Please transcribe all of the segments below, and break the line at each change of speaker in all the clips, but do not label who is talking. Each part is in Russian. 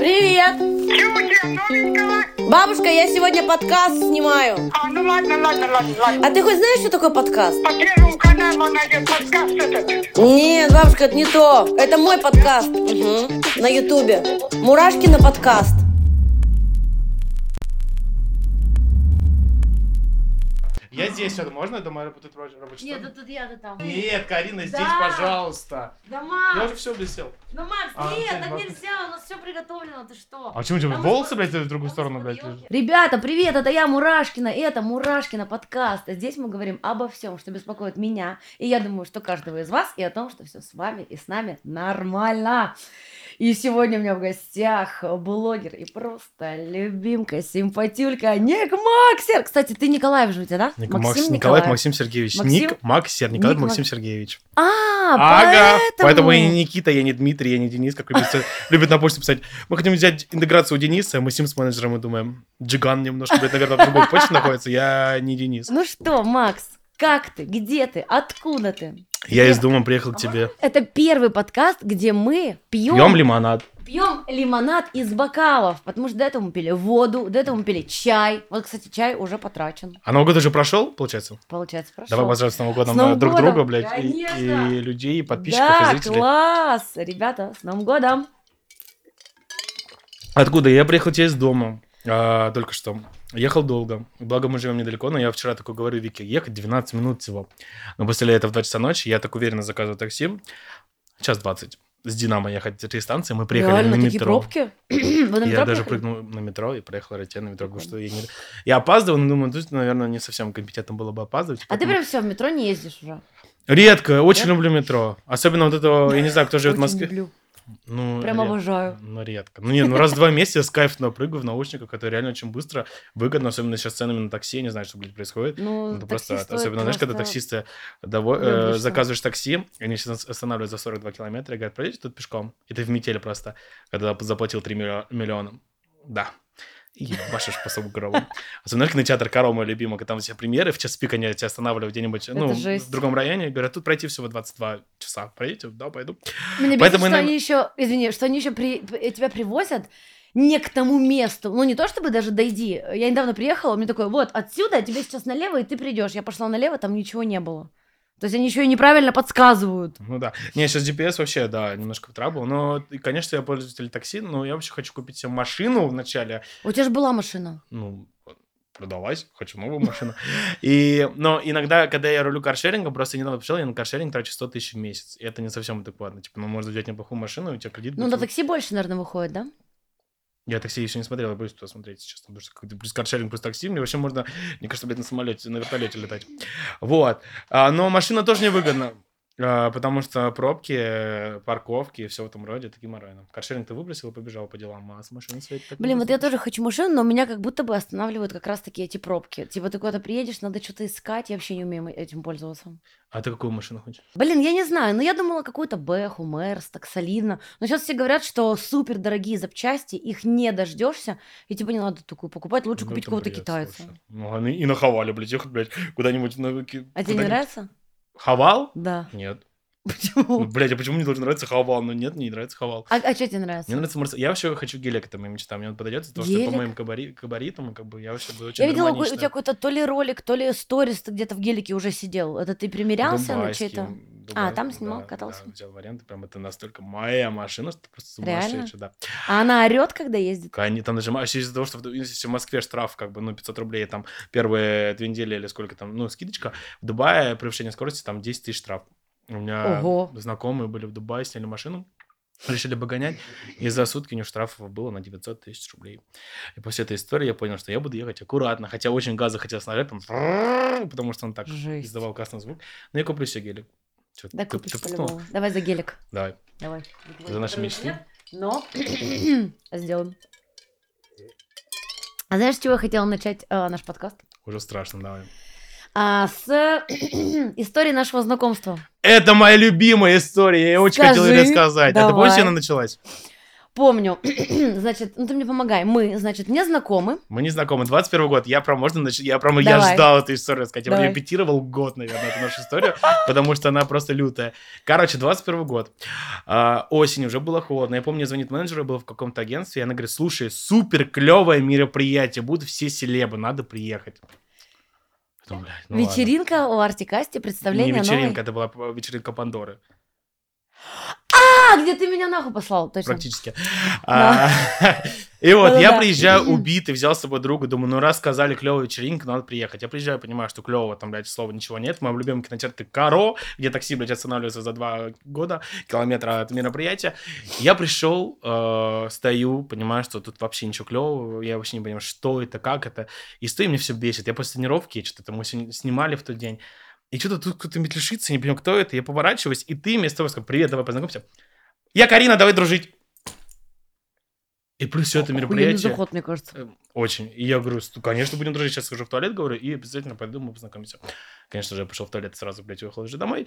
Привет! Бабушка, я сегодня подкаст снимаю.
А, ну ладно, ладно, ладно, ладно.
А ты хоть знаешь, что такое подкаст?
По первому каналу найдет подкаст этот.
Нет, бабушка, это не то. Это мой подкаст. Мгм. На ютубе. Мурашкина подкаст.
Я здесь сяду, можно? Я думаю, тут рабочий
Нет,
стол.
да тут я, да там.
Нет, Карина, здесь,
Да.
пожалуйста.
Да,
Я
Макс,
уже все блестел.
ну, Макс,
А,
нет, так
Макс.
нельзя, у нас все приготовлено, ты что?
А почему тебе
Там
волосы, блядь, в другую сторону, блядь, лежат?
Ребята, привет, это я, Мурашкина, и это Мурашкина подкаст. И Здесь мы говорим обо всем, что беспокоит меня, и я думаю, что каждого из вас, и о том, что все с вами и с нами нормально. И сегодня у меня в гостях блогер и просто любимка, симпатюлька Ник Максер. Кстати, ты Николаев же у тебя, да?
Ник-
Максим
Макс- Николаев. Максим Сергеевич.
Максим?
Ник Максер, Николаев
Ник
Максим
Мак-
Сергеевич.
А,
Ага,
поэтому...
поэтому я не Никита, я не Дмитрий, я не Денис, как любит, любит на почту писать. Мы хотим взять интеграцию у Дениса, мы с ним с менеджером и думаем, Джиган немножко, наверное, в другой почте находится, я не Денис.
Ну что, Макс, как ты? Где ты? Откуда ты?
Я из дома приехал к тебе.
Это первый подкаст, где мы пьем
Пьем лимонад.
Пьем лимонад из бокалов, потому что до этого мы пили воду, до этого мы пили чай. Вот, кстати, чай уже потрачен.
А Новый год уже прошел, получается?
Получается, хорошо.
Давай поздравим с Новым годом
С Новым
друг
годом,
друга, блядь, и, и людей, и подписчиков,
Да,
и зрителей.
класс! Ребята, с Новым годом!
Откуда? Я приехал тебе из дома а, только что. Ехал долго. Благо, мы живем недалеко, но я вчера такой говорю Вике, ехать 12 минут всего. Но после этого в 2 часа ночи я так уверенно заказываю такси. Час 20. С Динамо ехать три станции. Мы приехали
Реально,
на
такие
метро.
пробки? Вы на метро
я даже прыгнул на метро и проехал Ротен на метро, потому что я, не... я опаздывал, но думаю, тут, наверное, не совсем компетентно было бы опаздывать.
А ты прям все, в метро не ездишь уже?
Редко, очень
Да?
люблю метро. Особенно вот этого, я не знаю, кто живет в Москве.
люблю.
Ну,
Прям
ред-
обожаю.
Ну, редко. Ну, не, ну, раз в два месяца я с кайфом прыгаю в наушниках, это реально очень быстро, выгодно, особенно сейчас ценами на такси, я не знаю, что, блядь, происходит.
Ну,
Это просто, особенно, знаешь, когда
просто-
таксисты дово- э, заказываешь такси, они сейчас останавливают за 42 километра и говорят, пройдите тут пешком. И ты в метели просто, когда заплатил 3 миллио- миллиона. Да. Ебашишь по своему корову. Особенно кинотеатр Коро, мой любимый, когда там все премьеры, в час пик они тебя останавливают где-нибудь, ну,
жесть.
в другом районе, говорят, тут пройти всего 22 часа. Пройдите? Да, пойду.
Мне бесит,
Поэтому
что
иногда-
они еще, извини, что они еще при- п- тебя привозят не к тому месту. Ну, не то чтобы даже дойди. Я недавно приехала, мне такое, вот, отсюда тебе сейчас налево, и ты придешь. Я пошла налево, там ничего не было. То есть они еще и неправильно подсказывают.
Ну да. Не, сейчас GPS вообще, да, немножко в трабл. Но, и, конечно, я пользователь такси, но я вообще хочу купить себе машину вначале.
У тебя же была машина.
Ну, продалась, хочу новую машину. И, но иногда, когда я рулю каршерингом, просто недавно пришел, я на каршеринг трачу 100 тысяч в месяц. И это не совсем адекватно. Типа, ну, можно взять неплохую машину, и у тебя кредит
Ну,
будет
на такси больше, наверное, выходит, да?
Я такси еще не смотрел, я боюсь туда смотреть сейчас, потому что как-то плюс каршеринг, плюс такси, мне вообще можно, мне кажется, блядь, на самолете, на вертолете летать. Вот. А, но машина тоже невыгодна, потому что пробки, э, парковки и все в этом роде, такие морально. Каршеринг ты выбросил и побежал по делам, а с машиной своей
Блин, вот я тоже хочу машину, но меня как будто бы останавливают как раз таки эти пробки. Типа ты куда-то приедешь, надо что-то искать, я вообще не умею этим пользоваться.
А ты какую машину хочешь?
Блин, я не знаю, но я думала какую-то Бэху, Мерс, так солидно. Но сейчас все говорят, что супер дорогие запчасти, их не дождешься, и типа не надо такую покупать, лучше
Ну,
купить какого-то
бред,
китайца.
слушай. Ну, они и на Хавале, блядь, ехать, блядь, куда-нибудь на...
А тебе не нравится?
Хавал?
Да.
Нет. Ну,
Почему?
блядь, а почему мне должен нравиться Хавал? Ну, нет, мне не нравится Хавал.
А, что тебе нравится?
Мне нравится Мерс. Я вообще хочу гелик, это моя мечта. Мне он подойдет, потому что
Гелик?
по моим габари- габаритам, как бы, я вообще буду очень
Я видела, у тебя какой-то то ли ролик, то ли сторис, ты где-то в гелике уже сидел. Это ты примерялся на
Дубайский,
чей-то?
Дубай-
А, там снимал,
да,
катался?
Да, взял варианты, прям это настолько моя машина, что просто
Реально?
сумасшедшая, да.
А она орет, когда ездит?
Они там нажимаешь из-за того, что в, если в Москве штраф, как бы, ну, 500 рублей, там, первые две недели или сколько там, ну, скидочка. В Дубае превышение скорости, там, 10 тысяч штраф. У меня
Ого.
знакомые были в Дубае, сняли машину, решили бы гонять, и за сутки у них штрафов было на 900 тысяч рублей. И после этой истории я понял, что я буду ехать аккуратно, хотя очень газа хотел снажать, там, потому что он так
Жесть.
издавал классный звук. Но я куплю себе гелик. Чё,
Да
ты-
купишь по-любому. Давай за гелик.
Давай.
Давай.
За наши мечты.
Но сделаем. А знаешь, с чего я хотела начать э, наш подкаст?
Уже страшно, давай.
А, с истории нашего знакомства.
Это моя любимая история, я очень хотел ее
Скажи,
рассказать.
Давай.
помнишь, как она началась?
помню, значит, ну ты мне помогай, мы, значит, не знакомы,
Мы не знакомы. 21 год. Я прям, можно начать? Я прям, я ждал эту историю рассказать. Я
Давай.
репетировал год, наверное, эту нашу историю, потому что она просто лютая. Короче, 21 год. А, осень, уже было холодно. Я помню, звонит менеджер, я был в каком-то агентстве, и она говорит, слушай, супер клевое мероприятие, будут все селебы, надо приехать. Потом, блядь, ну ладно.
вечеринка у Артикасти, представление
Не
новой.
вечеринка, это была вечеринка Пандоры,
А, где ты меня нахуй послал, точно.
практически. А, И вот, я
Да-да-да.
приезжаю убитый, взял с собой друга, думаю, ну раз сказали клевая вечеринка, надо приехать. Я приезжаю, понимаю, что клевого там, блядь, слова ничего нет. В моем любимом кинотеатре Каро, где такси, блядь, останавливается за два года, километра от мероприятия. Я пришел, э, стою, понимаю, что тут вообще ничего клевого, я вообще не понимаю, что это, как это. И стою, мне все бесит. Я после тренировки, что-то мы снимали в тот день, и что-то тут кто-то метлешится, не понимаю, кто это. Я поворачиваюсь, и ты вместо того, что привет, давай познакомься. Я Карина, давай дружить. И плюс все это мероприятие.
заход, мне кажется.
Э, Очень. И я говорю, «Су- конечно, будем дружить. Сейчас схожу в туалет, говорю, и обязательно пойду, мы познакомимся. Конечно же, я пошел в туалет, сразу, блядь, уехал уже домой.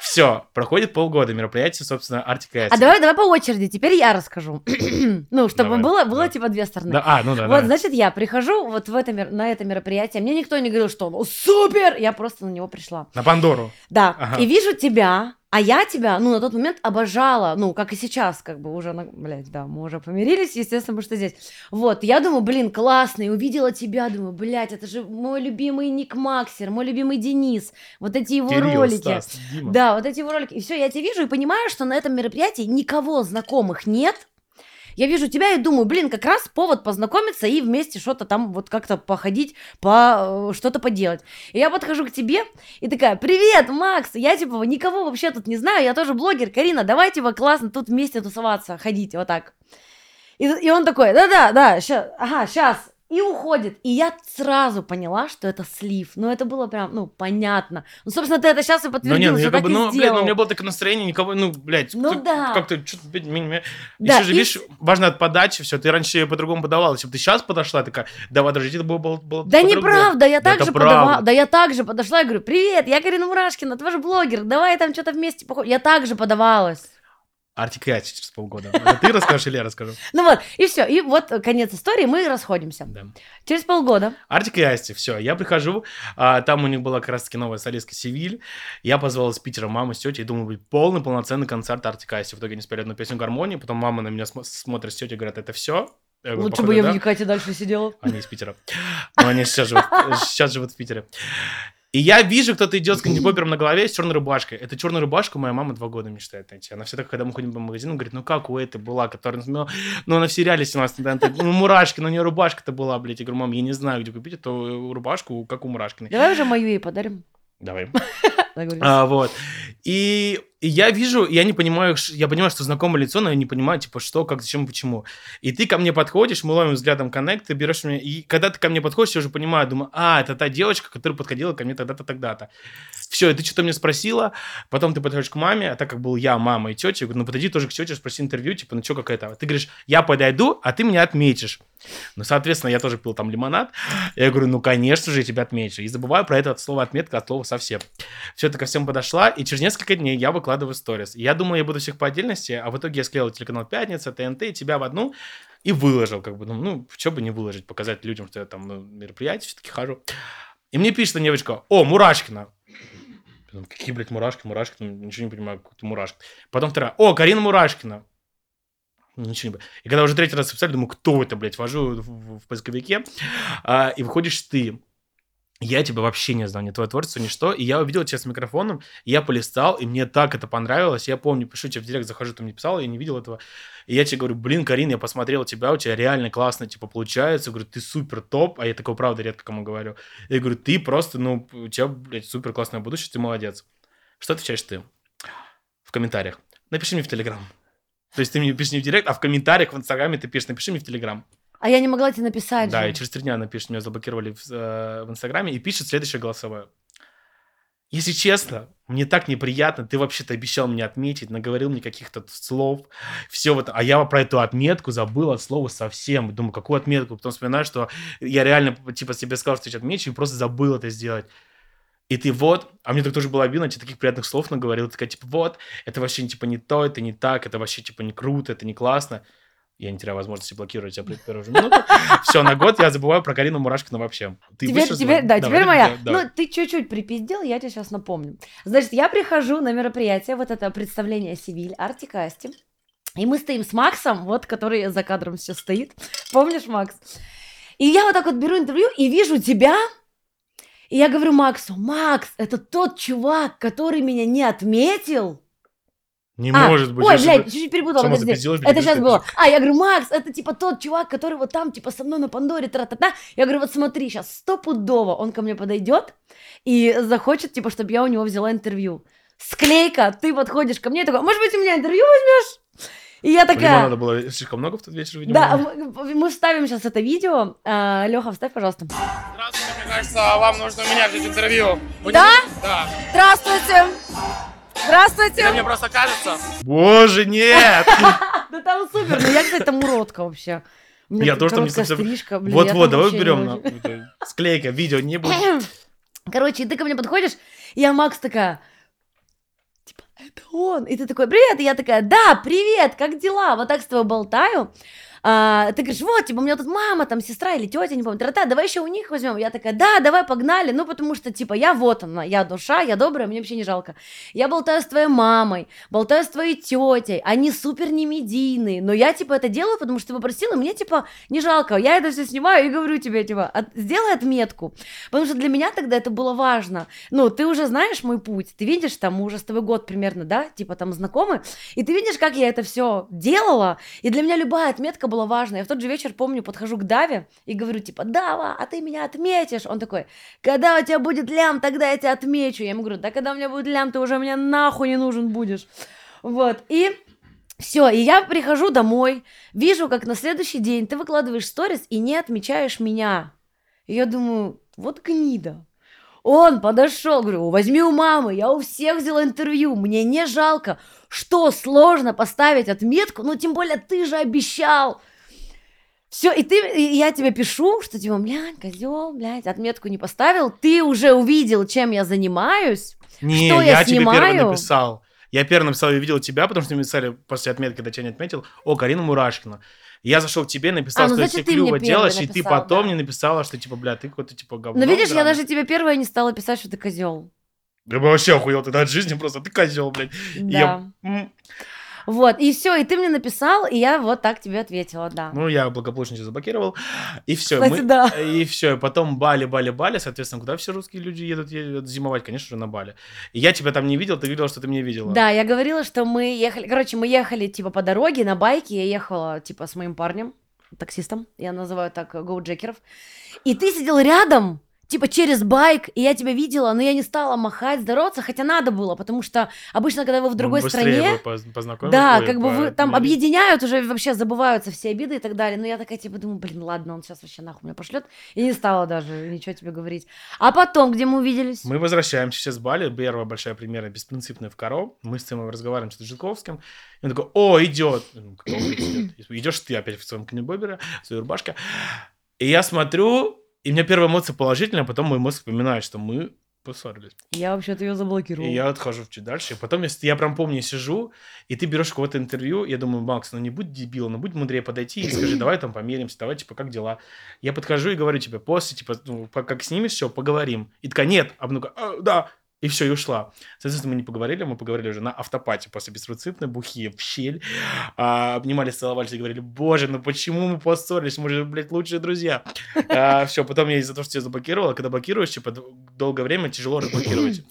Все, проходит полгода мероприятие, собственно, Артика
А давай, давай по очереди, теперь я расскажу. ну, чтобы
Давай,
было, было
да.
типа две стороны.
Да, а, ну да,
Вот,
да.
значит, я прихожу вот в это, на это мероприятие. Мне никто не говорил, что оно супер! Я просто на него пришла.
На Пандору.
Да,
Ага.
и вижу тебя, а я тебя, ну, на тот момент обожала, ну, как и сейчас, как бы уже, на- блядь, да, мы уже помирились, естественно, потому что здесь. Вот, я думаю, блин, классный, увидела тебя, думаю, блядь, это же мой любимый Ник Максер, мой любимый Денис, вот эти его
Кирилл,
ролики.
Стас, Дима.
Да, вот эти его ролики. И все, я тебя вижу и понимаю, что на этом мероприятии никого знакомых нет. Я вижу тебя и думаю, блин, как раз повод познакомиться и вместе что-то там вот как-то походить, по э, что-то поделать. И я подхожу к тебе и такая, привет, Макс, я типа никого вообще тут не знаю, я тоже блогер, Карина, давай типа классно тут вместе тусоваться, ходить вот так. И, и он такой, да-да, да, ща, ага, сейчас. И уходит. И я сразу поняла, что это слив. Ну, это было прям, ну, понятно. Ну, собственно, ты это сейчас и
Ну,
подтвердил,
ну,
что
я
так
как бы,
и
ну, блядь,
сделал.
ну, у меня было такое настроение, никого, ну, блядь,
Ну
как-
да.
как-то что-то, блядь, меня...
Да,
Еще же,
и
видишь, важно от подачи все, ты раньше по-другому подавала, если бы ты сейчас подошла, такая, давай, дружить, это было, было, было
Да неправда, я
Да
так
это
же подавала, да я так же подошла и говорю, привет, я Карина Мурашкина, твой же блогер, давай там что-то вместе походим. Я так же подавалась.
Артик через полгода. Это ты расскажешь или я расскажу?
Ну вот, и все, и вот конец истории, мы расходимся.
Да.
Через полгода.
Артик и Асти, все, я прихожу, а, там у них была как раз-таки новая солистка Севиль, я позвал из Питера маму с тетей, и думаю, будет полный полноценный концерт Артик и Асти. В итоге они спели одну песню гармонии, потом мама на меня смо- смотрит с тетей, говорят, это все?
Лучше бы я в Якате дальше сидела.
Они из Питера. Но они сейчас живут, сейчас живут в Питере. И я вижу, кто-то идет с кандибобером на голове с черной рубашкой. Эту черную рубашку моя мама два года мечтает найти. Она всегда, когда мы ходим по магазину, говорит, ну как у этой была, которая... Ну, ну она в сериале снялась, ну, ну мурашки, но у нее рубашка-то была, блядь. Я говорю, мам, я не знаю, где купить эту рубашку, как у Мурашкиной.
Давай уже мою ей подарим.
Давай. А, вот. И, я вижу, я не понимаю, я понимаю, что знакомое лицо, но я не понимаю, типа, что, как, зачем, почему. И ты ко мне подходишь, мы ловим взглядом коннект, ты берешь меня, и когда ты ко мне подходишь, я уже понимаю, думаю, а, это та девочка, которая подходила ко мне тогда-то, тогда-то. Все, и ты что-то мне спросила, потом ты подходишь к маме, а так как был я, мама и тетя, я говорю, ну подойди тоже к тете, спроси интервью, типа, ну что, как это? Ты говоришь, я подойду, а ты меня отметишь. Ну, соответственно, я тоже пил там лимонад. Я говорю, ну, конечно же, я тебя отмечу. И забываю про это от слова отметка, от слова совсем. Все это ко всем подошла, и через несколько дней я выкладываю сторис. Я думал, я буду всех по отдельности, а в итоге я склеил телеканал «Пятница», ТНТ, и тебя в одну, и выложил, как бы, ну, ну что бы не выложить, показать людям, что я там на мероприятие все-таки хожу. И мне пишет девочка, о, Мурашкина. Какие, блядь, Мурашки, Мурашкина, ничего не понимаю, какой-то Мурашкин. Потом вторая, о, Карина Мурашкина. Ничего не понимаю. И когда уже третий раз написали, думаю, кто это, блядь, вожу в, в- в поисковике, а, и выходишь ты. Я тебя вообще не знал, ни твое творчество, ни что. И я увидел тебя с микрофоном, я полистал, и мне так это понравилось. Я помню, пишу тебе в директ, захожу, ты мне писал, я не видел этого. И я тебе говорю, блин, Карин, я посмотрел тебя, у тебя реально классно, типа, получается. Говорю, ты супер топ, а я такого, правда, редко кому говорю. Я говорю, ты просто, ну, у тебя, блядь, супер классное будущее, ты молодец. Что отвечаешь ты? В комментариях. Напиши мне в Телеграм. То есть ты мне пишешь не в директ, а в комментариях в Инстаграме ты пишешь, напиши мне в Телеграм.
А я не могла тебе написать
Да,
же.
и через три дня она пишет, меня заблокировали в, э, в Инстаграме, и пишет следующее голосовое. Если честно, мне так неприятно, ты вообще-то обещал меня отметить, наговорил мне каких-то слов, все вот, а я про эту отметку забыл от слова совсем. Думаю, какую отметку? Потом вспоминаю, что я реально, типа, себе сказал, что я тебя отмечу, и просто забыл это сделать. И ты вот, а мне так тоже было обидно, тебе таких приятных слов наговорил, такая, типа, вот, это вообще, типа, не то, это не так, это вообще, типа, не круто, это не классно. Я не теряю возможности блокировать тебя при первой же минуте. Все, на год я забываю про Карину Мурашкину вообще. Ты
Теперь, теперь, да,
раздавать?
теперь
Давай,
моя.
да, давай.
Ну, ты чуть-чуть припиздел, я тебе сейчас напомню. Значит, я прихожу на мероприятие, вот это представление Севиль, Артикасти. И мы стоим с Максом, вот, который за кадром сейчас стоит. Помнишь, Макс? И я вот так вот беру интервью и вижу тебя. И я говорю Максу, Макс, это тот чувак, который меня не отметил.
Не
А,
может быть.
Ой, блядь, чуть-чуть перепутала.
Сама запиздилась,
Это сейчас было. А, я говорю, Макс, это типа тот чувак, который вот там, типа, со мной на Пандоре, тра-та-та. Я говорю, вот смотри, сейчас стопудово он ко мне подойдет и захочет, типа, чтобы я у него взяла интервью. Склейка, ты подходишь ко мне и такой, может быть, у меня интервью возьмешь? И я такая,
надо было слишком много в тот вечер, видимо.
да, мы, мы вставим сейчас это видео. Леха, вставь, пожалуйста.
Здравствуйте, мне кажется, вам нужно у меня взять интервью.
Да?
Да.
Здравствуйте! Здравствуйте!
мне просто кажется. Боже, нет!
Да там супер, ну я, кстати, там уродка вообще.
Я тоже там не совсем- Вот-вот, давай уберем. это, Склейка, видео не будет.
Короче, ты ко мне подходишь, и я Макс такая, типа, это он. И ты такой, привет, и я такая, да, привет, как дела? Вот так с тобой болтаю. А, ты говоришь, вот, типа, у меня тут мама, там, сестра или тетя, не помню, та давай еще у них возьмем. Я такая, да, давай, погнали. Ну, потому что, типа, я вот она, я душа, я добрая, мне вообще не жалко. Я болтаю с твоей мамой, болтаю с твоей тетей, они супер не медийные, но я, типа, это делаю, потому что ты попросила, мне, типа, не жалко. Я это все снимаю и говорю тебе, типа, «От- сделай отметку. Потому что для меня тогда это было важно. Ну, ты уже знаешь мой путь, ты видишь, там, мы уже с тобой год примерно, да, типа, там, знакомы, и ты видишь, как я это все делала, и для меня любая отметка была важна. Я в тот же вечер, помню, подхожу к Даве и говорю, типа, Дава, а ты меня отметишь? Он такой, когда у тебя будет лям, тогда я тебя отмечу. Я ему говорю, да когда у меня будет лям, ты уже мне нахуй не нужен будешь. Вот, и все, и я прихожу домой, вижу, как на следующий день ты выкладываешь сторис и не отмечаешь меня. И я думаю, вот гнида. Он подошел, говорю, возьми у мамы, я у всех взяла интервью, мне не жалко. Что, сложно поставить отметку? Ну, тем более, ты же обещал. Все, и ты, и я тебе пишу, что типа, блядь, козел, блядь, отметку не поставил, ты уже увидел, чем я занимаюсь.
Не,
Что я
тебе первый
снимаю?
написал. Я первый написал и видел тебя, потому что мне писали после отметки, когда тебя не отметил, о, Карина Мурашкина. Я зашел к тебе, написал,
А, ну,
что
значит,
ты клево делаешь, и ты
написал,
потом
да.
мне написала, что типа, бля, ты какой-то типа говно.
Но видишь, я
драный».
даже тебе первая не стала писать, что ты козел.
Я бы вообще охуел тогда от жизни, просто ты козел, блядь. И
Да.
я,
Вот, и все, и ты мне написал, и я вот так тебе ответила, да.
Ну, я благополучно тебя заблокировал. И все.
Кстати, да.
И все. И потом Бали, Бали, Бали. Соответственно, куда все русские люди едут, едут зимовать? Конечно же, на Бали. И я тебя там не видел, ты видела, что ты меня видела.
Да, я говорила, что мы ехали, короче, мы ехали, типа, по дороге на байке, я ехала, типа, с моим парнем, таксистом, я называю так э, гоуджекеров, и ты сидел рядом, типа, через байк, и я тебя видела, но я не стала махать, здороваться, хотя надо было, потому что обычно, когда вы в другой стране...
познакомились,
Да, как бы вы там объединяют, уже вообще забываются все обиды и так далее. Но я такая, типа, думаю, блин, ладно, он сейчас вообще нахуй меня пошлет. И не стала даже ничего тебе говорить. А потом, где мы увиделись?
Мы возвращаемся сейчас с Бали. Первая большая примера беспринципная в Каро. Мы с ним разговариваем с Житковским. И он такой, о, идет. Идешь ты опять в своем книбобере, в своей рубашке. И я смотрю, и у меня первая эмоция положительная, а потом мой мозг вспоминает, что мы поссорились.
Я вообще-то ее заблокировала.
И я отхожу чуть дальше. И потом, если я прям помню, я сижу, и ты берешь кого-то интервью, я думаю, Макс, ну не будь дебилом, ну будь мудрее подойти и скажи, давай там померимся, давай, типа, как дела? Я подхожу и говорю тебе, после, типа, ну, как снимешь все, поговорим. И такая, нет, а ну да, и все, и ушла. Соответственно, мы не поговорили, мы поговорили уже на автопате после беспринципной, бухие в щель, а, обнимались, целовались и говорили, боже, ну почему мы поссорились, мы же, блядь, лучшие друзья. все, потом я из-за того, что тебя заблокировал, а когда блокируешь, типа, долгое время тяжело разблокировать.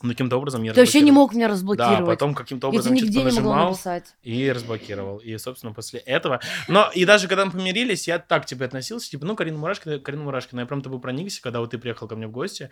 Но каким-то образом я
Ты вообще не мог меня разблокировать.
Да, потом каким-то
я
образом что-то
нигде не могла написать.
и разблокировал. И, собственно, после этого... Но и даже когда мы помирились, я так к тебе относился, типа, ну, Карина Мурашкина, Карина Мурашкина. Я прям тобой проникся, когда вот ты приехал ко мне в гости.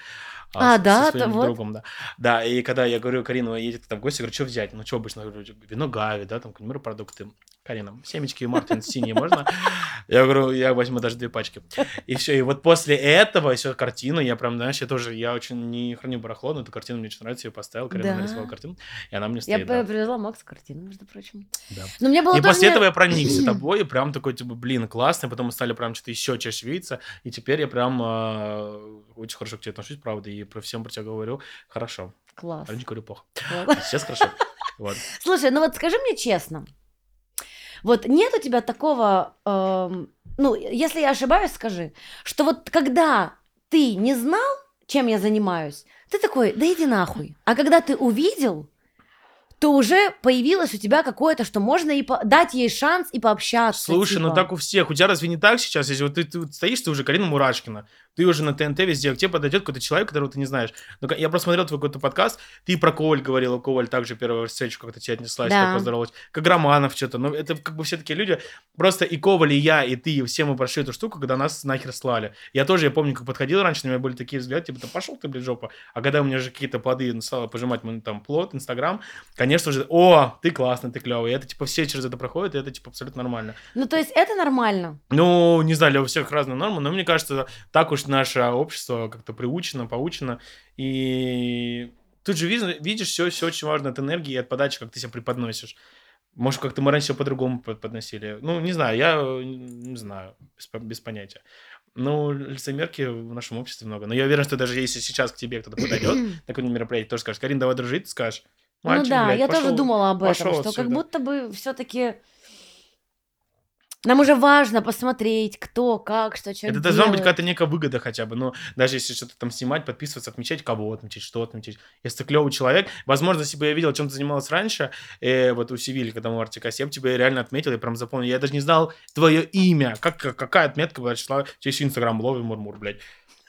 А,
с-
да,
со своим
вот.
другом, да. Да, и когда я говорю, Карина, вы едете там в гости, я говорю, что взять? Ну, что обычно? Я говорю, вино Гави, да, там, к примеру, продукты. Карина, семечки и Мартин синие можно? Я говорю, я возьму даже две пачки. И все, и вот после этого еще картину, я прям, знаешь, я тоже, я очень не храню барахло, но эту картину мне очень нравится, я поставил, Карина
Да.
нарисовала картину, и она мне
Я
стоит. да.
привезла Максу картину, между прочим.
Да.
Но мне было
И после
не-
этого я проникся тобой, и прям такой, типа, блин, классно, потом мы стали прям что-то еще чаще видеться, и теперь я прям э, очень хорошо к тебе отношусь, правда, и про всем про тебя говорю хорошо.
Класс.
Раньше говорю плохо.
класс.
А сейчас хорошо. Вот.
Слушай, ну вот скажи мне честно. Вот нет у тебя такого, эм, ну, если я ошибаюсь, скажи, что вот когда ты не знал, чем я занимаюсь, ты такой, да иди нахуй. А когда ты увидел, то уже появилось у тебя какое-то, что можно и по- дать ей шанс и пообщаться.
Слушай, ну
типа.
так у всех. У тебя разве не так сейчас? Если вот ты, ты вот стоишь, ты уже Карина Мурашкина, ты уже на ТНТ везде, к тебе подойдет какой-то человек, которого ты не знаешь. Ну, я просто смотрел твой какой-то подкаст, ты про Коваль говорила, Коваль также первую встречу как-то тебе отнеслась,
Да.
так поздоровалась. Как Романов что-то. Ну, это как бы все такие люди. Просто и Коваль, и я, и ты, и все мы прошли эту штуку, когда нас нахер слали. Я тоже, я помню, как подходил раньше, на меня были такие взгляды, типа, да пошел ты, блядь, жопа. А когда у меня уже какие-то плоды стало пожимать, мой там, плод, Инстаграм, конечно же, о, ты классный, ты клевый. И это, типа, все через это проходят, и это, типа, абсолютно нормально.
Ну, то есть это нормально.
Ну, не знаю, для всех разные нормы, но мне кажется, так уж наше общество как-то приучено, поучено. И тут же видно- видишь, все, все очень важно от энергии и от подачи, как ты себя преподносишь. Может, как-то мы раньше по-другому под- подносили. Ну, не знаю, я не знаю, без, без понятия. Ну, лицемерки в нашем обществе много. Но я уверен, что даже если сейчас к тебе кто-то подойдет на какое-нибудь мероприятие, тоже скажешь, Карин, давай дружить, ты скажешь,
ну да,
блядь,
я тоже
пошёл».
думала об этом, что как
отсюда.
будто бы все-таки нам уже важно посмотреть, кто, как, что человек
Это должна быть какая-то некая выгода хотя бы. Но даже если что-то там снимать, подписываться, отмечать, кого отмечать, что отмечать. Если ты клевый человек, возможно, если бы я видел, чем ты занималась раньше, э, вот у Севиль, когда мы в Артикасе, я бы тебя реально отметил, я прям запомнил. Я даже не знал твое имя. Как, как- какая отметка была, шла? Через Инстаграм, лови мурмур, блядь.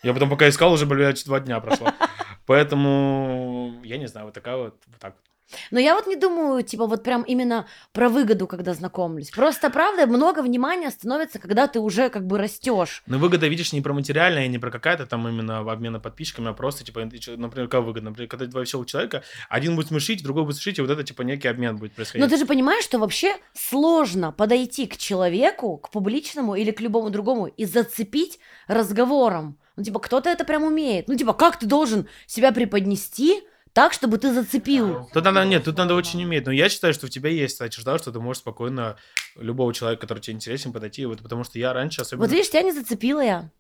Я потом пока искал, уже, блядь, два дня прошло. Поэтому, я не знаю, вот такая вот, вот так вот.
Но я вот не думаю, типа, вот прям именно про выгоду, когда знакомлюсь. Просто, правда, много внимания становится, когда ты уже как бы растешь.
Но выгода, видишь, не про материальное, не про какая-то там именно обмена подписчиками, а просто, типа, например, как выгода? Например, когда два веселых человека, один будет смешить, другой будет смешить, и вот это, типа, некий обмен будет происходить.
Но ты же понимаешь, что вообще сложно подойти к человеку, к публичному или к любому другому и зацепить разговором. Ну, типа, кто-то это прям умеет. Ну, типа, как ты должен себя преподнести так, чтобы ты зацепил?
Тут надо, нет, тут надо очень уметь. Но я считаю, что у тебя есть эта черта, что ты можешь спокойно любого человека, который тебе интересен, подойти. Вот, потому что я раньше особенно...
Вот видишь, тебя не зацепила я.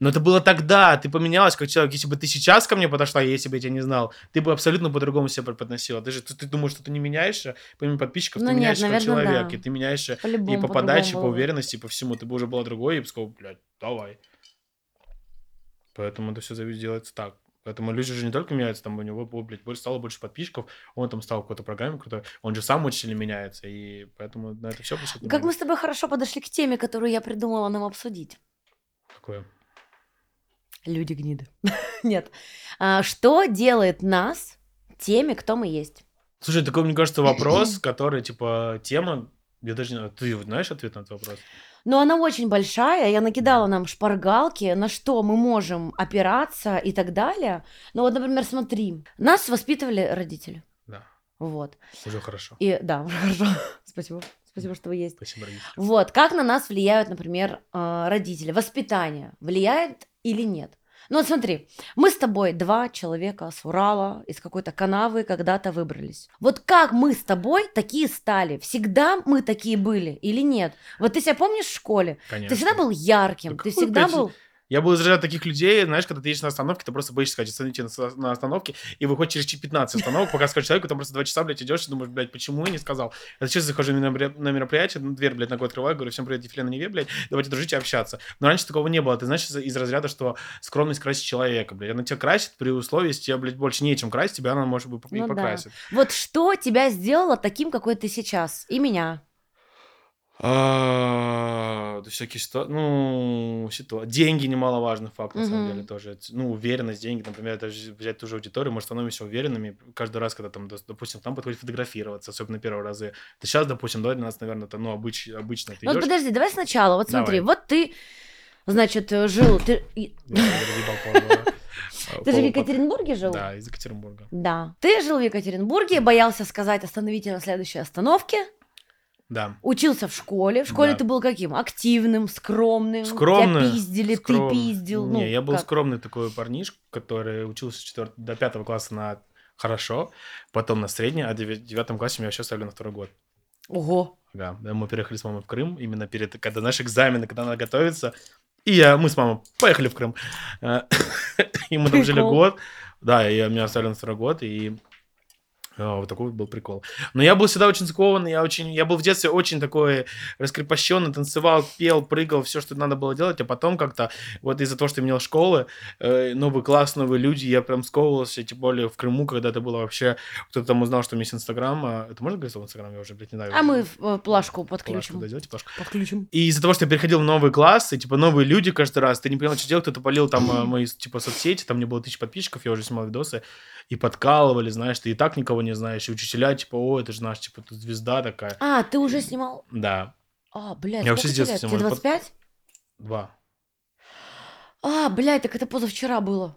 Но это было тогда, ты поменялась как человек. Если бы ты сейчас ко мне подошла, если бы я тебя не знал, ты бы абсолютно по-другому себя преподносила. Ты же ты, ты думаешь, что ты не меняешься, помимо подписчиков,
Ну
ты
нет,
меняешься как
наверно,
человек,
да.
и ты меняешься
По-любому,
и по
по-другому
подаче, по
было
уверенности, по всему. Ты бы уже была другой, и бы сказал, блядь, давай. Поэтому это все делается так. Поэтому люди же не только меняются, там у него, блядь, больше- стало больше подписчиков, он там стал какой-то программе крутой, он же сам очень сильно меняется, и поэтому на это все
Как мы с тобой хорошо подошли к теме, которую я придумала нам обсудить.
Такое.
Люди гниды. Нет. А, что делает нас теми, кто мы есть?
Слушай, такой, мне кажется, вопрос, который, типа, тема, я даже не знаю, ты знаешь ответ на этот вопрос?
Но она очень большая, я накидала нам шпаргалки, на что мы можем опираться и так далее. Ну вот, например, смотри, нас воспитывали родители.
Да,
Вот.
уже хорошо.
И да, уже хорошо. Спасибо. Спасибо, что вы есть.
Спасибо, родители.
Вот, как на нас влияют, например, э, родители? Воспитание влияет или нет? Ну вот смотри, мы с тобой два человека с Урала, из какой-то канавы когда-то выбрались. Вот как мы с тобой такие стали? Всегда мы такие были или нет? Вот ты себя помнишь в школе?
Конечно.
Ты всегда был ярким,
Да
ты всегда был...
Я был из таких людей, знаешь, когда ты едешь на остановке, ты просто боишься сказать, остановите на, на остановке, и выходишь через 15 остановок, пока скажешь человеку, там просто два часа, блядь, идешь и думаешь, блядь, почему я не сказал? Я сейчас захожу на меропри- на мероприятие, ну, дверь, блядь, ногой открываю, говорю, всем привет, Ефлена Неве, блядь, давайте дружить и общаться. Но раньше такого не было, ты знаешь, из, разряда, что скромность красит человека, блядь, она тебя красит при условии, если тебе, блядь, больше нечем красить, тебя она, может быть, и
Ну да.
покрасит.
Вот что тебя сделало таким, какой ты сейчас? И меня.
А, Да всякие ситуации, ну, ситуа- деньги немаловажный факт, на самом деле, тоже. Ну, уверенность, деньги, например, даже взять ту же аудиторию, мы становимся уверенными каждый раз, когда там, допустим, к нам подходит фотографироваться, особенно первые разы. Ты сейчас, допустим, для нас, наверное, это, ну, обыч, обычно ты
Ну вот подожди, давай сначала. Вот смотри, вот ты, значит, э, жил... Ты.
А,
ты же в Екатеринбурге жил?
Да, из Екатеринбурга.
Да. Ты жил в Екатеринбурге, боялся сказать «остановите на следующей остановке»,
Да.
учился в школе. В школе
Да.
ты был каким? Активным, скромным?
Скромный.
Тебя пиздили,
скром-
ты пиздил. ну,
Не, я был
как?
скромный такой парнишка, который учился с четвёр- до пятого класса на хорошо, потом на средний, а в девя- девятом классе меня вообще ставили на второй год.
Ого.
Да, да, мы переехали с мамой в Крым, именно перед, когда наши экзамены, когда надо готовиться. И я, мы с мамой поехали в Крым. Э, И мы там жили год. Да, и меня оставили на второй год, и вот такой вот был прикол. Но я был всегда очень скованный, я очень, я был в детстве очень такой раскрепощенный, танцевал, пел, прыгал, все, что надо было делать, а потом как-то вот из-за того, что я менял школы, э, новый класс, новые люди, я прям сковывался, тем более в Крыму, когда это было вообще, кто-то там узнал, что у меня есть Инстаграм, а, это можно говорить слово Инстаграм, я уже, блядь, не знаю.
А мы в- э, плашку
Плашку
подключим.
дойдете, плашку?
Подключим.
И из-за того, что я переходил в новый класс, и, типа, новые люди каждый раз, ты не понял, что делать, кто-то полил там э, мои, типа, соцсети, там мне было тысяч подписчиков, я уже снимал видосы, и подкалывали, знаешь, ты и так никого не знаешь, и учителя, типа, о, это же наш, типа, тут звезда такая.
А, ты уже снимал?
Да,
А, блядь,
Я вообще с детства снимаю
Тебе
под-
25?
два
А, блядь, так это позавчера было.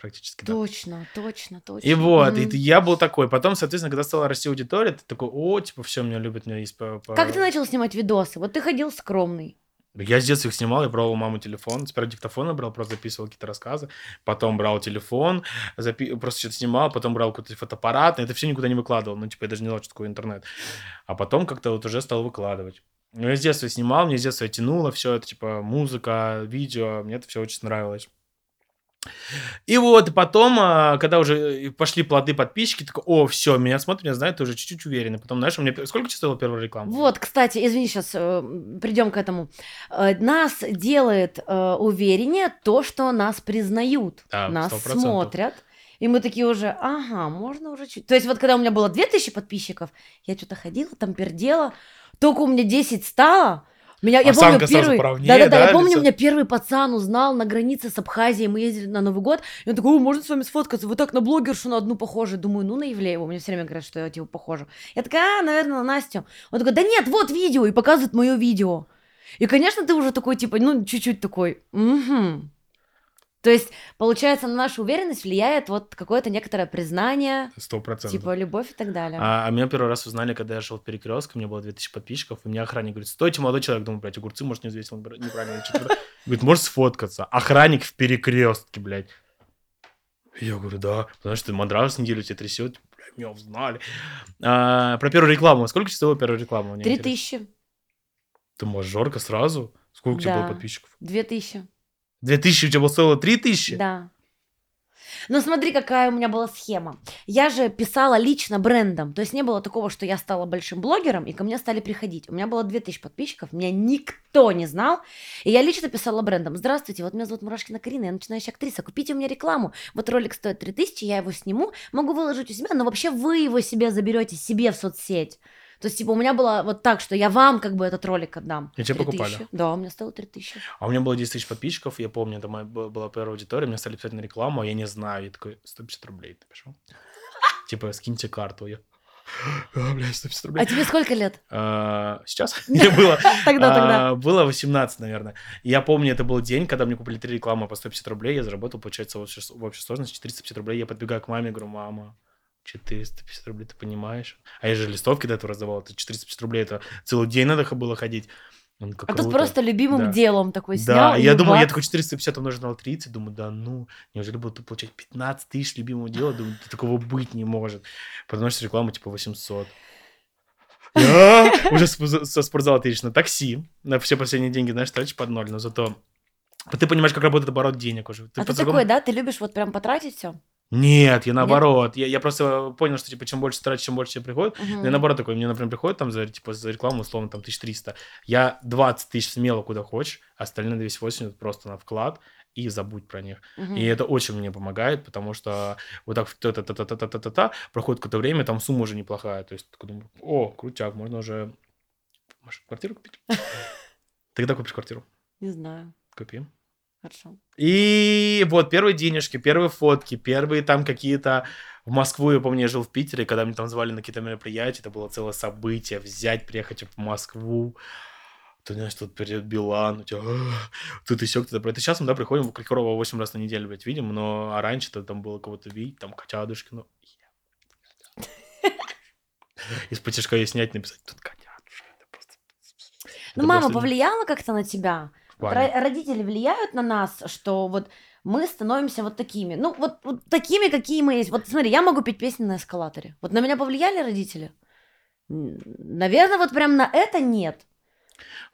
практически, да.
Точно, точно, точно.
И вот,
Мгм.
и я был такой. Потом, соответственно, когда стала расти аудитория, ты такой, о, типа, все, меня любят, меня есть по... по-
Как ты начал снимать видосы? Вот ты ходил скромный.
Я с детства их снимал, я брал у мамы телефон, сперва диктофон брал, просто записывал какие-то рассказы, потом брал телефон, запи- просто что-то снимал, потом брал какой-то фотоаппарат, это все никуда не выкладывал, ну, типа, я даже не знал, что такое интернет. А потом как-то вот уже стал выкладывать. Ну, я с детства снимал, мне с детства тянуло все это, типа, музыка, видео, мне это все очень нравилось. И вот потом, а, когда уже пошли плоды подписчики, такой, о, все, меня смотрят, меня знают, ты уже чуть-чуть уверенный. Потом, знаешь, у меня... Сколько стоила первая реклама?
Вот, кстати, извини, сейчас придем к этому. Э, нас делает э, увереннее то, что нас признают,
Да,
нас
100%.
смотрят. И мы такие уже, ага, можно уже чуть. То есть вот когда у меня было 2000 подписчиков, я что-то ходила, там пердела, только у меня 10 стало, меня, я помню,
сразу
первый,
поровнее,
да-да-да,
да,
я помню,
лицо?
меня первый пацан узнал на границе с Абхазией, мы ездили на Новый год, и он такой, о, можно с вами сфоткаться, вы так на блогершу на одну похожи, думаю, ну на Евлееву, мне все время говорят, что я типа похожа. Я такая, а, наверное, на Настю. Он такой, да нет, вот видео, и показывает мое видео. И, конечно, ты уже такой, типа, ну, чуть-чуть такой, угу. То есть, получается, на нашу уверенность влияет вот какое-то некоторое признание,
Сто процентов.
типа, любовь и так далее.
А, а меня первый раз узнали, когда я шел в перекрестке, мне было 2000 подписчиков, и мне охранник говорит, стойте, молодой человек, думаю, блядь, огурцы, может, не взвесил неправильно. что-то». Говорит, можешь сфоткаться? Охранник в перекрестке, блядь. Я говорю, да, потому что мандраж неделю тебя трясет, блядь, меня узнали. А, про первую рекламу. Сколько стоила первая реклама?
Три тысячи,
Ты мажорка сразу? Сколько у тебя было подписчиков?
две тысячи.
Две тысячи у тебя было стоило три тысячи?
Да. Но смотри, какая у меня была схема. Я же писала лично брендом. То есть не было такого, что я стала большим блогером, и ко мне стали приходить. У меня было 2000 подписчиков, меня никто не знал. И я лично писала брендом. Здравствуйте, вот меня зовут Мурашкина Карина, я начинающая актриса. Купите у меня рекламу. Вот ролик стоит 3000, я его сниму, могу выложить у себя, но вообще вы его себе заберете, себе в соцсеть. То есть, типа, у меня было вот так, что я вам как бы этот ролик отдам.
И тебе
3000.
покупали?
Да, у меня стоило 3000.
А у меня было 10 тысяч подписчиков, я помню, это моя была первая аудитория, мне стали писать на рекламу, а я не знаю, я такой, 150 рублей ты пошел? Типа, скиньте карту, я... «А, блядь, 150 рублей.
А тебе сколько лет?
А, Сейчас? Не было.
Тогда, тогда.
А, Было 18, наверное. Я помню, это был день, когда мне купили три рекламы по 150 рублей, я заработал, получается, в общей сложности 450 рублей. Я подбегаю к маме, говорю, мама, 450 рублей, ты понимаешь? А я же листовки до этого раздавал, это 450 рублей, это целый день надо было ходить. Как
А тут
круто.
просто любимым
Да.
делом такой снял.
Да, я думаю, я
бац.
такой 450 умножить на 30, думаю, да ну, неужели буду получать 15 тысяч любимого дела? Думаю, такого быть не может. Потому что реклама типа 800. Я уже со спортзала ты едешь на такси, на все последние деньги, знаешь, тратишь под ноль, но зато ты понимаешь, как работает оборот денег уже.
А ты такой, да? Ты любишь вот прям потратить все?
Нет, я наоборот. Я, я просто понял, что типа чем больше тратишь, чем больше тебе приходит.
Угу.
Я наоборот такой, мне, например, приходит там за, типа, за рекламу, условно, там 1300. Я 20 тысяч смело куда хочешь, а остальные 280 просто на вклад и забудь про них.
Угу.
И это очень мне помогает, потому что вот так та-та-та-та-та-та-та проходит какое-то время, там сумма уже неплохая. То есть, думаю, о, крутяк, можно уже квартиру купить? Тогда купишь квартиру?
Не знаю.
Купим.
Хорошо.
И вот первые денежки, первые фотки, первые там какие-то... В Москву, я помню, я жил в Питере, когда меня там звали на какие-то мероприятия, это было целое событие, взять, приехать в Москву. Ты знаешь, тут придет Билан, у тебя «Ах, тут еще кто-то. Это сейчас мы, да, приходим в Крикорова 8 раз на неделю, блядь, видим, но а раньше-то там было кого-то видеть, там котятушки, ну... Из-под тяжка ей снять, написать, тут просто-
Ну, мама повлияла как-то на тебя?
Плане.
Ро- родители влияют на нас, что вот мы становимся вот такими. Ну, вот, вот такими, какие мы есть. Вот смотри, я могу петь песни на эскалаторе. Вот на меня повлияли родители? Наверное, вот прям на это нет.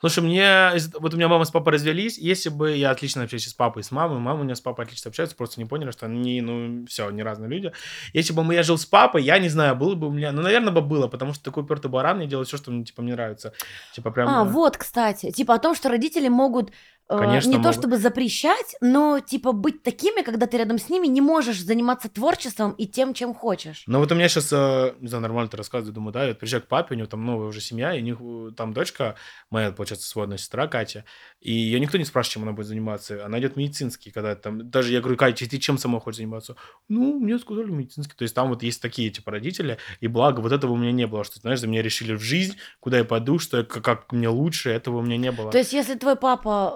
Слушай, мне... Вот у меня мама с папой развелись. Если бы я отлично общаюсь с папой и с мамой, мама у меня с папой отлично общается, просто не поняли, что они, ну, все, не разные люди. Если бы я жил с папой, я не знаю, было бы у меня... Ну, наверное, бы было, потому что такой упертый баран, мне делает все, что мне, типа, мне нравится. Типа, прям...
А, вот, кстати, типа о том, что родители могут
Конечно,
не то
могут.
чтобы запрещать, но типа быть такими, когда ты рядом с ними не можешь заниматься творчеством и тем, чем хочешь.
Ну вот у меня сейчас, не знаю, нормально ты рассказываю, думаю, да, я вот приезжаю к папе, у него там новая уже семья, и у них э, там дочка, моя, получается, сводная сестра Катя, и ее никто не спрашивает, чем она будет заниматься, она идет медицинский, когда там, даже я говорю, Катя, ты чем сама хочешь заниматься? Ну, мне сказали медицинский, то есть там вот есть такие, типа, родители, и благо вот этого у меня не было, что, знаешь, за меня решили в жизнь, куда я пойду, что я, как, как мне лучше, этого у меня не было.
То есть, если твой папа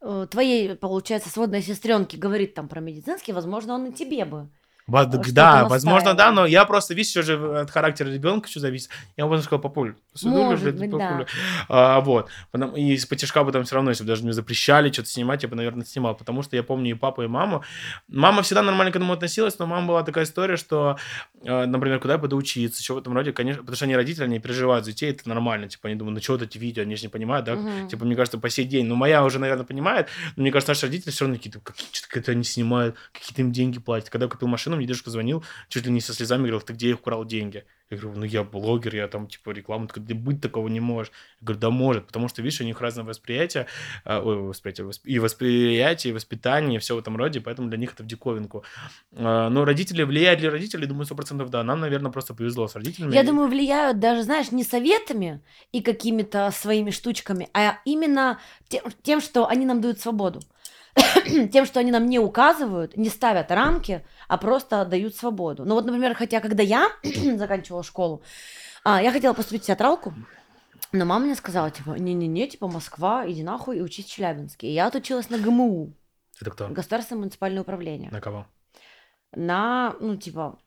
э, твоей, получается, сводной сестренке говорит там про медицинский, возможно, он и тебе бы.
Во-
что-то
да, возможно, да, но я просто, видишь, все же от характера ребенка все зависит. Я бы сказал, папуль,
Может быть, да.
папуля. А, вот. Потом- и из потяжка бы там все равно, если бы даже мне запрещали что-то снимать, я бы, наверное, снимал, потому что я помню и папу, и маму. Мама всегда нормально к этому относилась, но мама была такая история, что, э, например, куда я пойду учиться, что в этом роде, конечно, потому что они родители, они переживают за детей, это нормально, типа, они думают, ну что вот эти видео, они же не понимают, да,
Мгм.
типа, мне кажется, по сей день, ну, моя уже, наверное, понимает, но мне кажется, наши родители все равно какие-то, какие то они снимают, какие-то им деньги платят. Когда я купил машину, мне дедушка звонил, чуть ли не со слезами, говорил, ты где их украл деньги? Я говорю, ну, я блогер, я там, типа, рекламу, ты быть такого не можешь. Я говорю, да может, потому что, видишь, у них разное восприятие, а, ой, восприятие, восп- и восприятие, и воспитание, и все в этом роде, поэтому для них это в диковинку. А, Но родители, влияют ли родители? Думаю, сто процентов да. Нам, наверное, просто повезло с родителями.
Я думаю, влияют даже, знаешь, не советами и какими-то своими штучками, а именно тем, тем, что они нам дают свободу. тем, что они нам не указывают, не ставят рамки, а просто дают свободу. Ну вот, например, хотя когда я заканчивала школу, а, я хотела поступить в театралку, но мама мне сказала, типа, не-не-не, типа, Москва, иди нахуй и учись в Челябинске. И я отучилась на ГМУ,
Это кто?
Государственное муниципальное управление.
На кого?
на, ну, типа,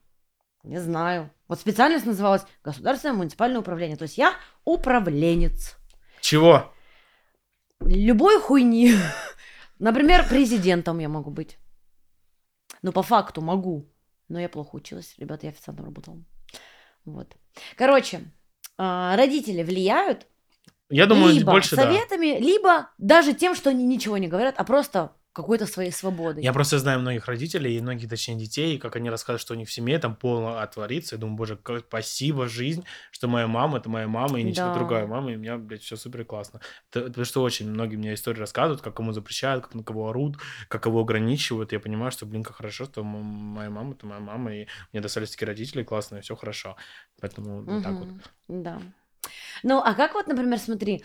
не знаю. Вот специальность называлась Государственное муниципальное управление. То есть я управленец.
Чего?
Любой хуйни. Например, президентом я могу быть. Ну, по факту могу. Но я плохо училась. Ребята, я официантом работала. Вот. Короче, а, родители влияют
Я думаю,
либо
больше да.
советами, либо даже тем, что они ничего не говорят, а просто какой-то своей свободой.
Я просто знаю многих родителей и многих, точнее, детей, и как они рассказывают, что у них в семье там полно отворится. Я думаю, боже, как спасибо, жизнь, что моя мама, это моя мама, и ничего
Да.
другая мама, и у меня, блядь, все супер классно. Это- Потому что очень многие мне истории рассказывают, как кому запрещают, как на кого орут, как кого ограничивают. Я понимаю, что, блин, как хорошо, что моя мама, это моя мама, и мне достались такие родители классные, все хорошо. Поэтому вот так вот.
Да. Ну, а как вот, например, смотри,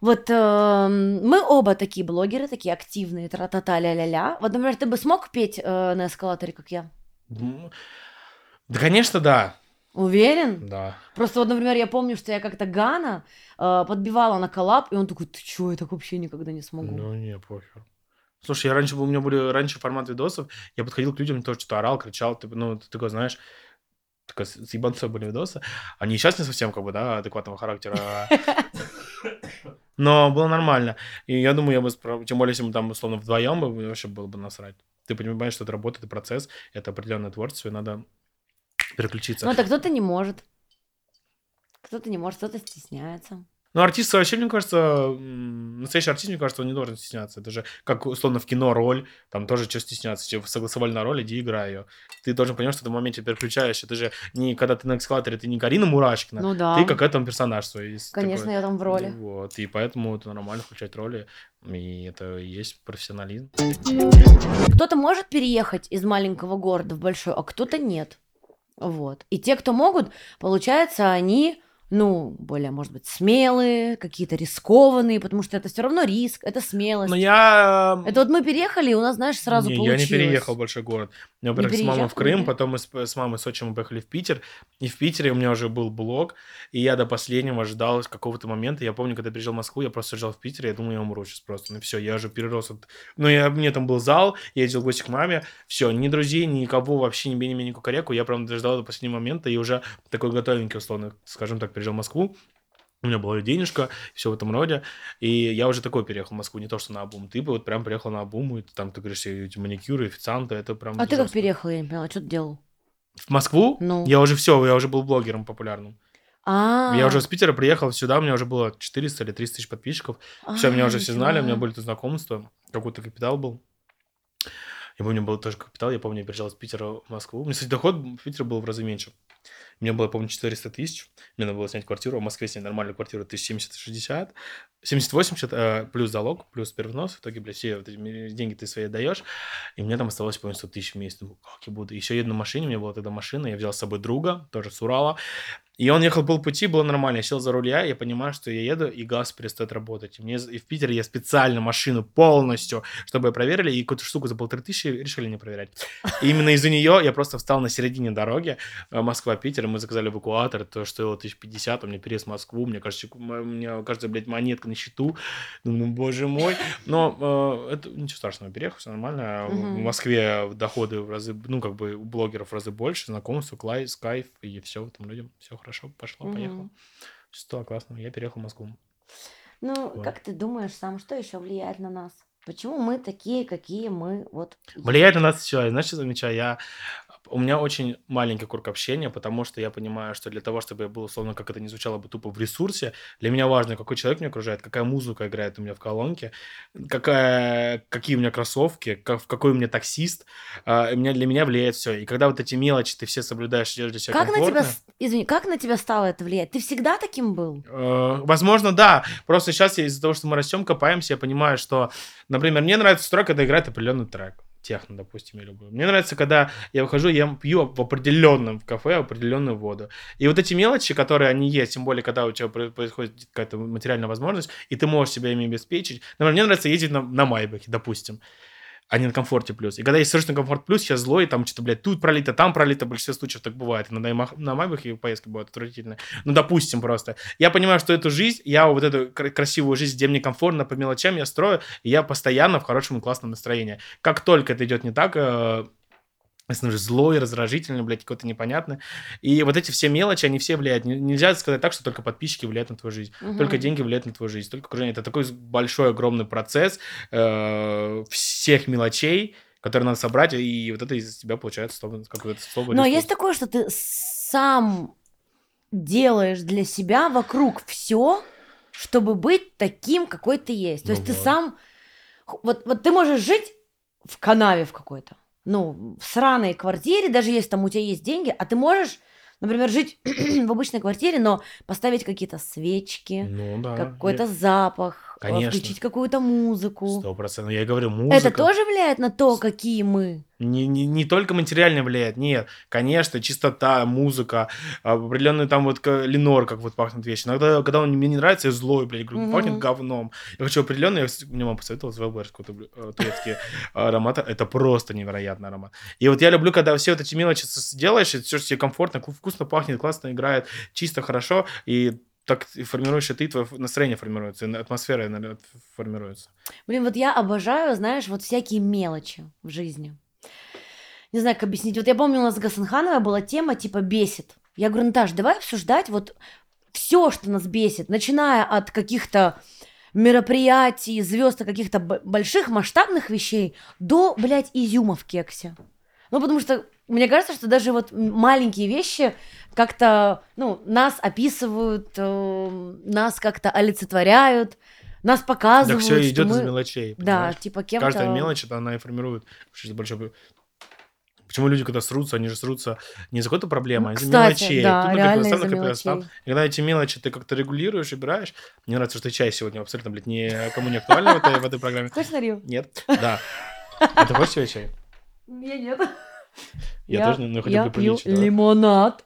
вот эм, мы оба такие блогеры, такие активные, тра-та-та, ля-ля-ля. Вот, например, ты бы смог петь э, на эскалаторе, как я?
Да, конечно, да.
Уверен?
Да.
Просто вот, например, я помню, что я как-то Гана э, подбивала на коллаб, и он такой, ты чё, я так вообще никогда не смогу.
Ну, не, похер. Слушай, я раньше у меня были раньше формат видосов, я подходил к людям, тоже что-то орал, кричал, ты, ну, ты такой, знаешь, такой с ебанцой были видосы. Они сейчас не совсем, как бы, да, адекватного характера. Но было нормально. И я думаю, я бы, спро- тем более, если мы там, условно, вдвоем, бы, вообще было бы насрать. Ты понимаешь, что это работа, это процесс, это определенное творчество, и надо переключиться.
Ну, так кто-то не может. Кто-то не может, кто-то стесняется.
Ну, артист вообще, мне кажется, настоящий артист, мне кажется, он не должен стесняться. Это же как, условно, в кино роль, там тоже что стесняться. Если согласовали на роль, иди играй ее. Ты должен понимать, что ты в моменте переключаешься. Ты же не, когда ты на эскалаторе, ты не Карина Мурашкина,
Ну да.
ты какой-то там персонаж свой.
Конечно,
такой.
я там в роли.
Вот, и поэтому это нормально включать роли, и это и есть профессионализм.
Кто-то может переехать из маленького города в большой, а кто-то нет. Вот. И те, кто могут, получается, они, ну, более, может быть, смелые, какие-то рискованные, потому что это все равно риск, это смелость.
Но я...
Это вот мы переехали, и у нас, знаешь, сразу
не,
получилось.
я не переехал в большой город. Я, во-первых, с мамой в Крым, потом мы с, с мамой с отчимом поехали в Питер. И в Питере у меня уже был блог, и я до последнего ждал какого-то момента. Я помню, когда приезжал в Москву, я просто ждал в Питере, я думал, я умру сейчас просто. Ну все, я уже перерос. от- Ну, я, мне там был зал, я ездил в гости к маме. Все, ни друзей, никого вообще, ни бени, ни кукареку. Я прям дождал до последнего момента, и уже такой готовенький, условно, скажем так, приезжал в Москву. У меня была денежка, все в этом роде. И я уже такой переехал в Москву, не то, что на Абум. Ты бы вот прям приехал на Абум, и там, ты говоришь, все эти маникюры, официанты, это прям
А ты как переехал, я не поняла, что ты делал?
В Москву?
Ну.
Я уже все, я уже был блогером популярным.
А,
Я уже с Питера приехал сюда, у меня уже было 400 или 300 тысяч подписчиков. Все, меня
А,
уже все знали, у меня были тут знакомства, какой-то капитал был. Я помню, был тоже капитал, я помню, я приезжал из Питера в Москву. У меня, кстати, доход в Питере был в разы меньше. Меня было, помню, 400 тысяч. Мне надо было снять квартиру. В Москве снять нормальную квартиру 1070-60. 70-80 э, плюс залог, плюс первый взнос. В итоге, блядь, все вот деньги ты свои даешь. И мне там оставалось, помню, 100 тысяч в месяц. Думаю, как я буду? Еще еду на машине, у меня была тогда машина. Я взял с собой друга, тоже с Урала. И он ехал полпути, было нормально. Я сел за руль я, я понимаю, что я еду, и газ перестает работать. И, мне, и в Питере я специально машину полностью, чтобы проверили, и какую-то штуку за полторы тысячи решили не проверять. И именно из-за нее я просто встал на середине дороги, э, Москва-Питер, и мы заказали эвакуатор, то стоило 1050, у меня переезд в Москву, мне кажется, у меня кажется, блядь, монетка на счету. Думаю, ну, боже мой. Но э, это ничего страшного, переехал, все нормально. В
Мгм.
Москве доходы в разы, ну, как бы у блогеров в разы больше, знакомства, клайс, кайф, и все там людям, все хорошо, пошло,
Мгм.
поехало. Стало классно, я переехал в Москву.
Ну,
Вот.
как ты думаешь сам, что еще влияет на нас? Почему мы такие, какие мы вот...
Влияет на нас все. Знаешь, что замечаю? Я... У меня очень маленький круг общения, потому что я понимаю, что для того, чтобы я был, условно, как это не звучало бы тупо, в ресурсе, для меня важно, какой человек меня окружает, какая музыка играет у меня в колонке, какая... какие у меня кроссовки, как... какой у меня таксист. А, меня... Для меня влияет все. И когда вот эти мелочи ты все соблюдаешь, делаешь для себя
Как на тебя,
комфортно,
извини, как на тебя стало это влиять? Ты всегда таким был?
Э, Возможно, да. Просто сейчас я из-за того, что мы растем, копаемся, я понимаю, что, например, мне нравится строй, когда играет определенный трек. Техно, допустим, я люблю. Мне нравится, когда я выхожу, я пью в определенном кафе определенную воду. И вот эти мелочи, которые они есть, тем более, когда у тебя про- происходит какая-то материальная возможность, и ты можешь себя ими обеспечить. Например, мне нравится ездить на, на Майбахе, допустим а не на комфорте плюс. И когда сажусь на комфорт плюс, я злой, там что-то, блядь, тут пролито, там пролито, в большинстве случаев так бывает. Иногда и мах- на Майбахе поездки бывают отвратительные. Ну, допустим, просто. Я понимаю, что эту жизнь, я вот эту кра- красивую жизнь, где мне комфортно по мелочам, я строю, и я постоянно в хорошем и классном настроении. Как только это идет не так, я становлюсь злой, раздражительный, блядь, какой-то непонятный. И вот эти все мелочи, они все влияют. Нельзя сказать так, что только подписчики влияют на твою жизнь. Только
Мгм.
деньги влияют на твою жизнь, только окружение. Это такой большой, огромный процесс э, всех мелочей, которые надо собрать, и вот это из тебя получается какое-то слово.
Но
ресурс.
есть такое, что ты сам делаешь для себя вокруг все, чтобы быть таким, какой ты есть. То
Ну
есть ты
вот.
сам... Вот, вот ты можешь жить в канаве в какой-то, ну, в сраной квартире, даже если там у тебя есть деньги, а ты можешь, например, жить в обычной квартире, но поставить какие-то свечки,
Ну да.
какой-то запах,
Конечно.
включить какую-то музыку.
Сто процентов. Я и говорю, музыка.
Это тоже влияет на то, какие мы?
Не, не, не только материально влияет, нет. Конечно, чистота, музыка, определенный там вот Ленор, как вот пахнет вещи. Иногда, когда он мне не нравится, я злой, блядь, говорю,
Мгм.
пахнет говном. Я хочу определенный, я, мне мама посоветовала Свелберс, какой-то э, турецкий аромат. Это просто невероятный аромат. И вот я люблю, когда все вот эти мелочи делаешь, и все тебе комфортно, вку- вкусно пахнет, классно играет, чисто, хорошо, и так и формируешь и ты, твое настроение формируется, и атмосфера наверное, формируется.
Блин, вот я обожаю, знаешь, вот всякие мелочи в жизни. Не знаю, как объяснить. Вот я помню, у нас с Гасанхановой была тема типа «бесит». Я говорю, Наташ, давай обсуждать вот все, что нас бесит, начиная от каких-то мероприятий, звезд, каких-то больших масштабных вещей до, блядь, изюма в кексе. Ну, потому что мне кажется, что даже вот маленькие вещи как-то, ну, нас описывают, э, нас как-то олицетворяют, нас показывают.
Так все идет из
мы-
мелочей.
Да,
понимаешь?
типа кем-то...
Каждая мелочь, это она и формирует большой... Почему люди, когда срутся, они же срутся не из-за какой-то проблемы, а из-за мелочей.
да,
Тут
реально
постоянно
из-за
там.
мелочей.
И когда эти мелочи ты как-то регулируешь, убираешь. Мне нравится, что чай сегодня абсолютно, блядь, никому не актуально в этой, в этой программе.
Хочешь налью?
Нет? Да. А ты хочешь себе чай?
Я нет.
Я, тоже, ну, хотя
я
бы прилично. да.
лимонад.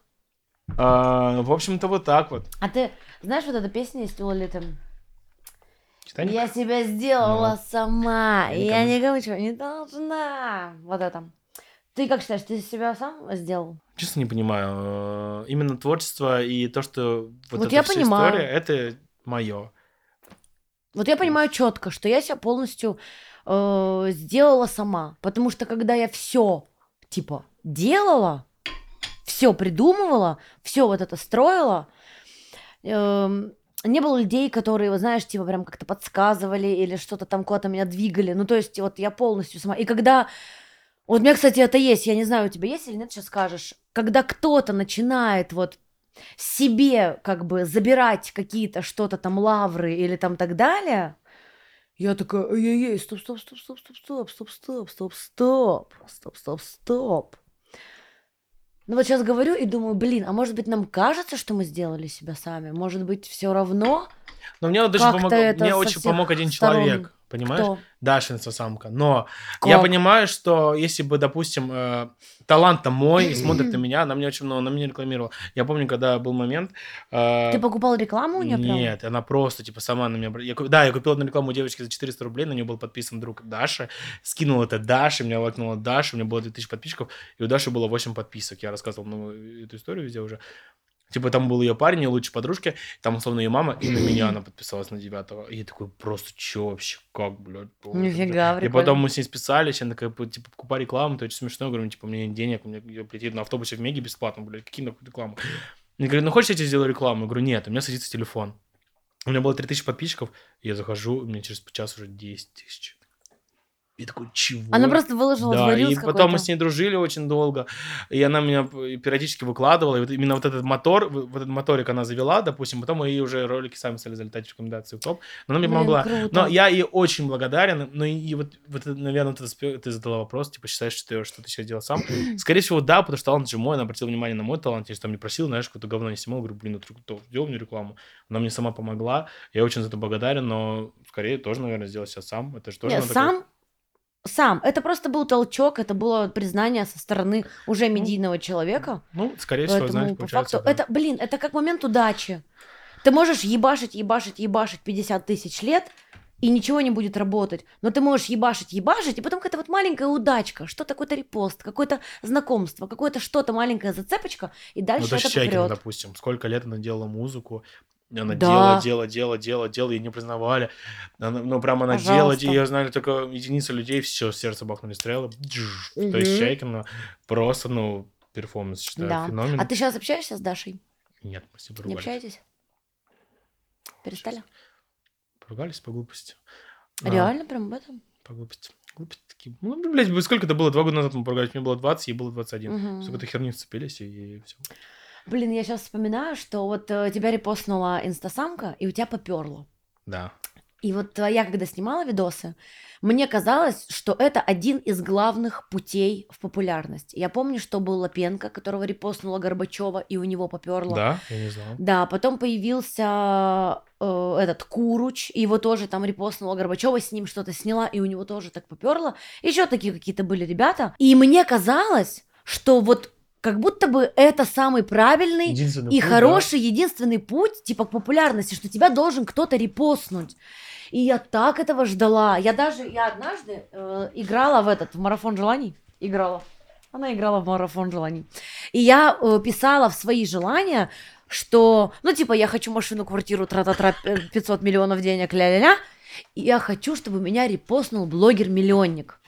А, в общем-то, вот так вот.
А ты знаешь, вот эта песня есть у Лолиты?
Титаник?
Я себя сделала
Ну.
сама,
Я
и я
никому-
ничего не должна. Вот это. Ты как считаешь, ты себя сам сделал?
Честно не понимаю. Именно творчество и то, что вот,
Вот
эта
я
вся
понимаю.
история, это мое.
Вот я понимаю четко, что я себя полностью э, сделала сама. Потому что когда я все, типа, делала, все придумывала, все вот это строила, эм, не было людей, которые, вот знаешь, типа прям как-то подсказывали или что-то там куда-то меня двигали. Ну, то есть вот я полностью сама. И когда... Вот у меня, кстати, это есть, я не знаю, у тебя есть или нет, сейчас скажешь. Когда кто-то начинает вот себе как бы забирать какие-то что-то там лавры или там так далее, я такая, эй-эй-эй, стоп, стоп, стоп, стоп, стоп, стоп, стоп, стоп, стоп, стоп, стоп, стоп, стоп. Ну вот сейчас говорю и думаю, блин, а может быть нам кажется, что мы сделали себя сами? Может быть все равно?
Но мне вот
Как-то
помог,
это
мне очень помог один
сторон.
человек, понимаешь?
Кто?
Даша инстасамка. Но я
Как?
понимаю, что если бы, допустим, э, талант-то мой и смотрит на меня, она мне очень много, она меня рекламировала. Я помню, когда был момент... э,
Ты покупал рекламу у нее прям?
Нет, она просто, типа, сама на меня... Я, да, я купил одну рекламу девочки за 400 рублей, на нее был подписан друг Даша, скинул это Даше, меня лайкнула Даша, у меня было 2000 подписчиков, и у Даши было 8 подписок. Я рассказывал ну, эту историю везде уже. Типа, там был ее парень, ее лучшая подружка, там, условно, ее мама, и на меня она подписалась на девятого. И я такой, просто, чё вообще, как, блядь?
Нифига,
И
прикольно.
потом мы с ней списались, она такая, типа, покупай рекламу, это очень смешно. Я говорю, ну, типа, мне нет денег, мне её прийти на автобусе в Меги бесплатно, блядь, какие нахуй рекламы? Мне говорят, ну, хочешь, я тебе сделаю рекламу? Я говорю, нет, у меня садится телефон. У меня было 3000 подписчиков, я захожу, у меня через час уже 10 тысяч. И такой, чего?
Она просто выложила
Да, и потом мы с ней дружили очень долго, и она меня периодически выкладывала, и вот именно вот этот мотор, вот этот моторик она завела, допустим, потом мои уже ролики сами стали залетать в рекомендации в топ, но она мне
Блин,
помогла.
круто.
Но я ей очень благодарен, но и, и вот, вот наверное, ты, ты задала вопрос, типа, считаешь, что ты, что ты сейчас делал сам? Скорее всего, да, потому что талант же мой, она обратила внимание на мой талант, я же там не просил, знаешь, какое-то говно не снимал, говорю, блин, ну ты сделал мне рекламу. Она мне сама помогла, я очень за это благодарен, но скорее тоже, наверное, сделать сейчас сам, это же тоже
Нет, сам, сам. Это просто был толчок, это было признание со стороны уже медийного человека.
Ну, скорее всего,
Поэтому,
знаешь,
по факту,
да.
это, блин, это как момент удачи. Ты можешь ебашить, ебашить, ебашить 50 тысяч лет, и ничего не будет работать. Но ты можешь ебашить, ебашить, и потом какая-то вот маленькая удачка, что-то какой-то репост, какое-то знакомство, какое-то что-то маленькая зацепочка, и
Ну,
дальше
даже
это
Чайкина, допустим, сколько лет она делала музыку, она
Да.
делала, делала, делала, делала, делала, ее не признавали. Она- ну, прям она делала, ее знали только единицы людей, все, сердце бахнули стрелы. Джж. То есть. Чайкина просто, ну, перформанс, считаю,
Да.
феномен.
А ты сейчас общаешься с Дашей?
Нет, мы с ней
Не
поругались.
общаетесь? Перестали?
Поругались по глупости. А,
Реально прям об этом?
По глупости. Глупости такие. Ну, блядь, сколько это было? Два года назад мы поругались. Мне было 20, ей было 21.
Мгм.
С какой-то херню вцепились, и все.
Блин, я сейчас вспоминаю, что вот э, тебя репостнула инстасамка, и у тебя поперло.
Да.
И вот я, когда снимала видосы, мне казалось, что это один из главных путей в популярность. Я помню, что был Лапенко, которого репостнула Горбачева, и у него поперло.
Да, я не знал.
Да, потом появился э, этот Куруч, и его тоже там репостнула Горбачева, с ним что-то сняла, и у него тоже так поперло. Еще такие какие-то были ребята. И мне казалось, что вот как будто бы это самый правильный и
путь, да.
хороший единственный путь, типа, к популярности, что тебя должен кто-то репостнуть. И я так этого ждала. Я даже, я однажды э, играла в этот, в марафон желаний. Играла. Она играла в марафон желаний. И я э, писала в свои желания, что, ну, типа, я хочу машину, квартиру, тра-та-тра, э, 500 миллионов денег, ля-ля-ля. И я хочу, чтобы меня репостнул блогер-миллионник.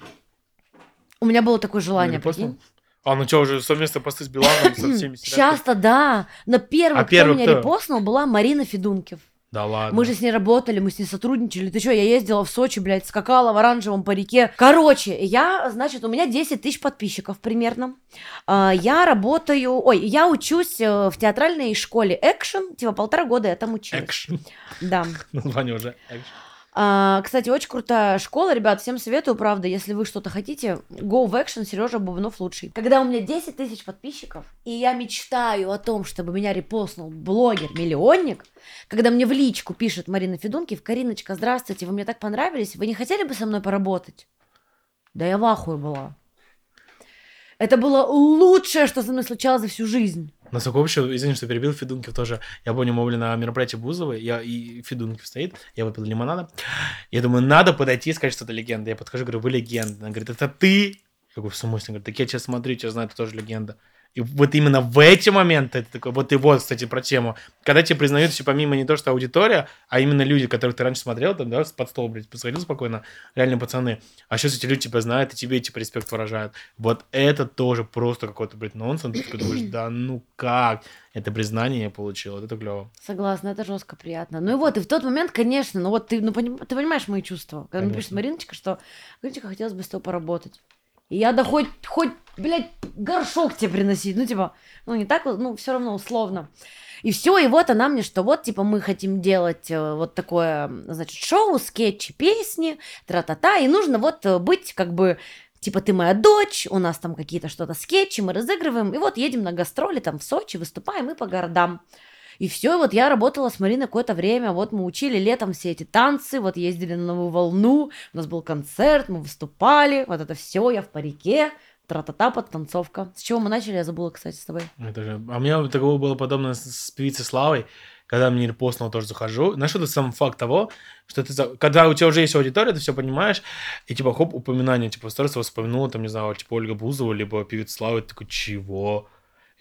У меня было такое желание,
Репостнул? А, ну что, уже совместно посты с Биланом, со всеми
Сейчас-то да, но первый,
А
кто
первый
меня
кто?
репостнул, была Марина Федункив.
Да ладно.
Мы же с ней работали, мы с ней сотрудничали. Ты что, я ездила в Сочи, блядь, скакала в оранжевом парике. Короче, я, значит, у меня 10 тысяч подписчиков примерно. А, Я работаю, ой, я учусь э, в театральной школе экшен, типа полтора года я там училась.
Экшн.
Да.
Название уже. Экшн.
А, кстати, очень крутая школа, ребят, всем советую, правда, если вы что-то хотите, go в экшен, Сережа Бубнов лучший. Когда у меня 10 тысяч подписчиков, и я мечтаю о том, чтобы меня репостнул блогер-миллионник, когда мне в личку пишет Марина Федункив, Кариночка, здравствуйте, вы мне так понравились, вы не хотели бы со мной поработать? Да я в ахуе была. Это было лучшее, что со мной случалось за всю жизнь.
Насколько вообще, извини, что перебил, Федункив тоже. Я помню, мы были на мероприятии Бузовой, я, и Федункив стоит, я выпил лимонада. Я думаю, надо подойти и сказать, что это легенда. Я подхожу, говорю, вы легенда. Она говорит, это ты? Я говорю, в смысле? Она говорит, так я тебя смотрю, тебя знаю, ты тоже легенда. И вот именно в эти моменты, это такой, вот и вот, кстати, про тему. Когда тебе признают еще помимо не то, что аудитория, а именно люди, которых ты раньше смотрел, там, да, под стол, блядь, посходил спокойно, реальные пацаны. А сейчас эти люди тебя знают, и тебе, типа, респект выражают. Вот это тоже просто какой-то, блядь, нонсенс. Ты думаешь, да ну как? Это признание я получил, вот это клево.
Согласна, это жестко приятно. Ну и вот, и в тот момент, конечно, ну вот ты, ну, поним- ты понимаешь мои чувства. Когда мне
Конечно.
пишет Мариночка, что Мариночка, хотелось бы с тобой поработать. И я да хоть, хоть, блядь, горшок тебе приносить. Ну, типа, ну, не так, ну, все равно условно. И все, и вот она мне, что вот, типа, мы хотим делать э, вот такое, значит, шоу, скетчи, песни, тра-та-та, и нужно вот э, быть, как бы, типа, ты моя дочь, у нас там какие-то что-то скетчи, мы разыгрываем, и вот едем на гастроли там в Сочи, выступаем и по городам. И все, вот я работала с Мариной какое-то время, вот мы учили летом все эти танцы, вот ездили на новую волну, у нас был концерт, мы выступали, вот это все, я в парике, тра-та-та, подтанцовка. С чего мы начали, я забыла, кстати, с тобой.
Это же... А у меня такого было подобно с, певицей Славой, когда мне репостнул, тоже захожу. Знаешь, это сам факт того, что ты... Когда у тебя уже есть аудитория, ты все понимаешь, и типа хоп, упоминание, типа, сторис вспомянула, там, не знаю, типа Ольга Бузова, либо певица Слава, ты такой, чего?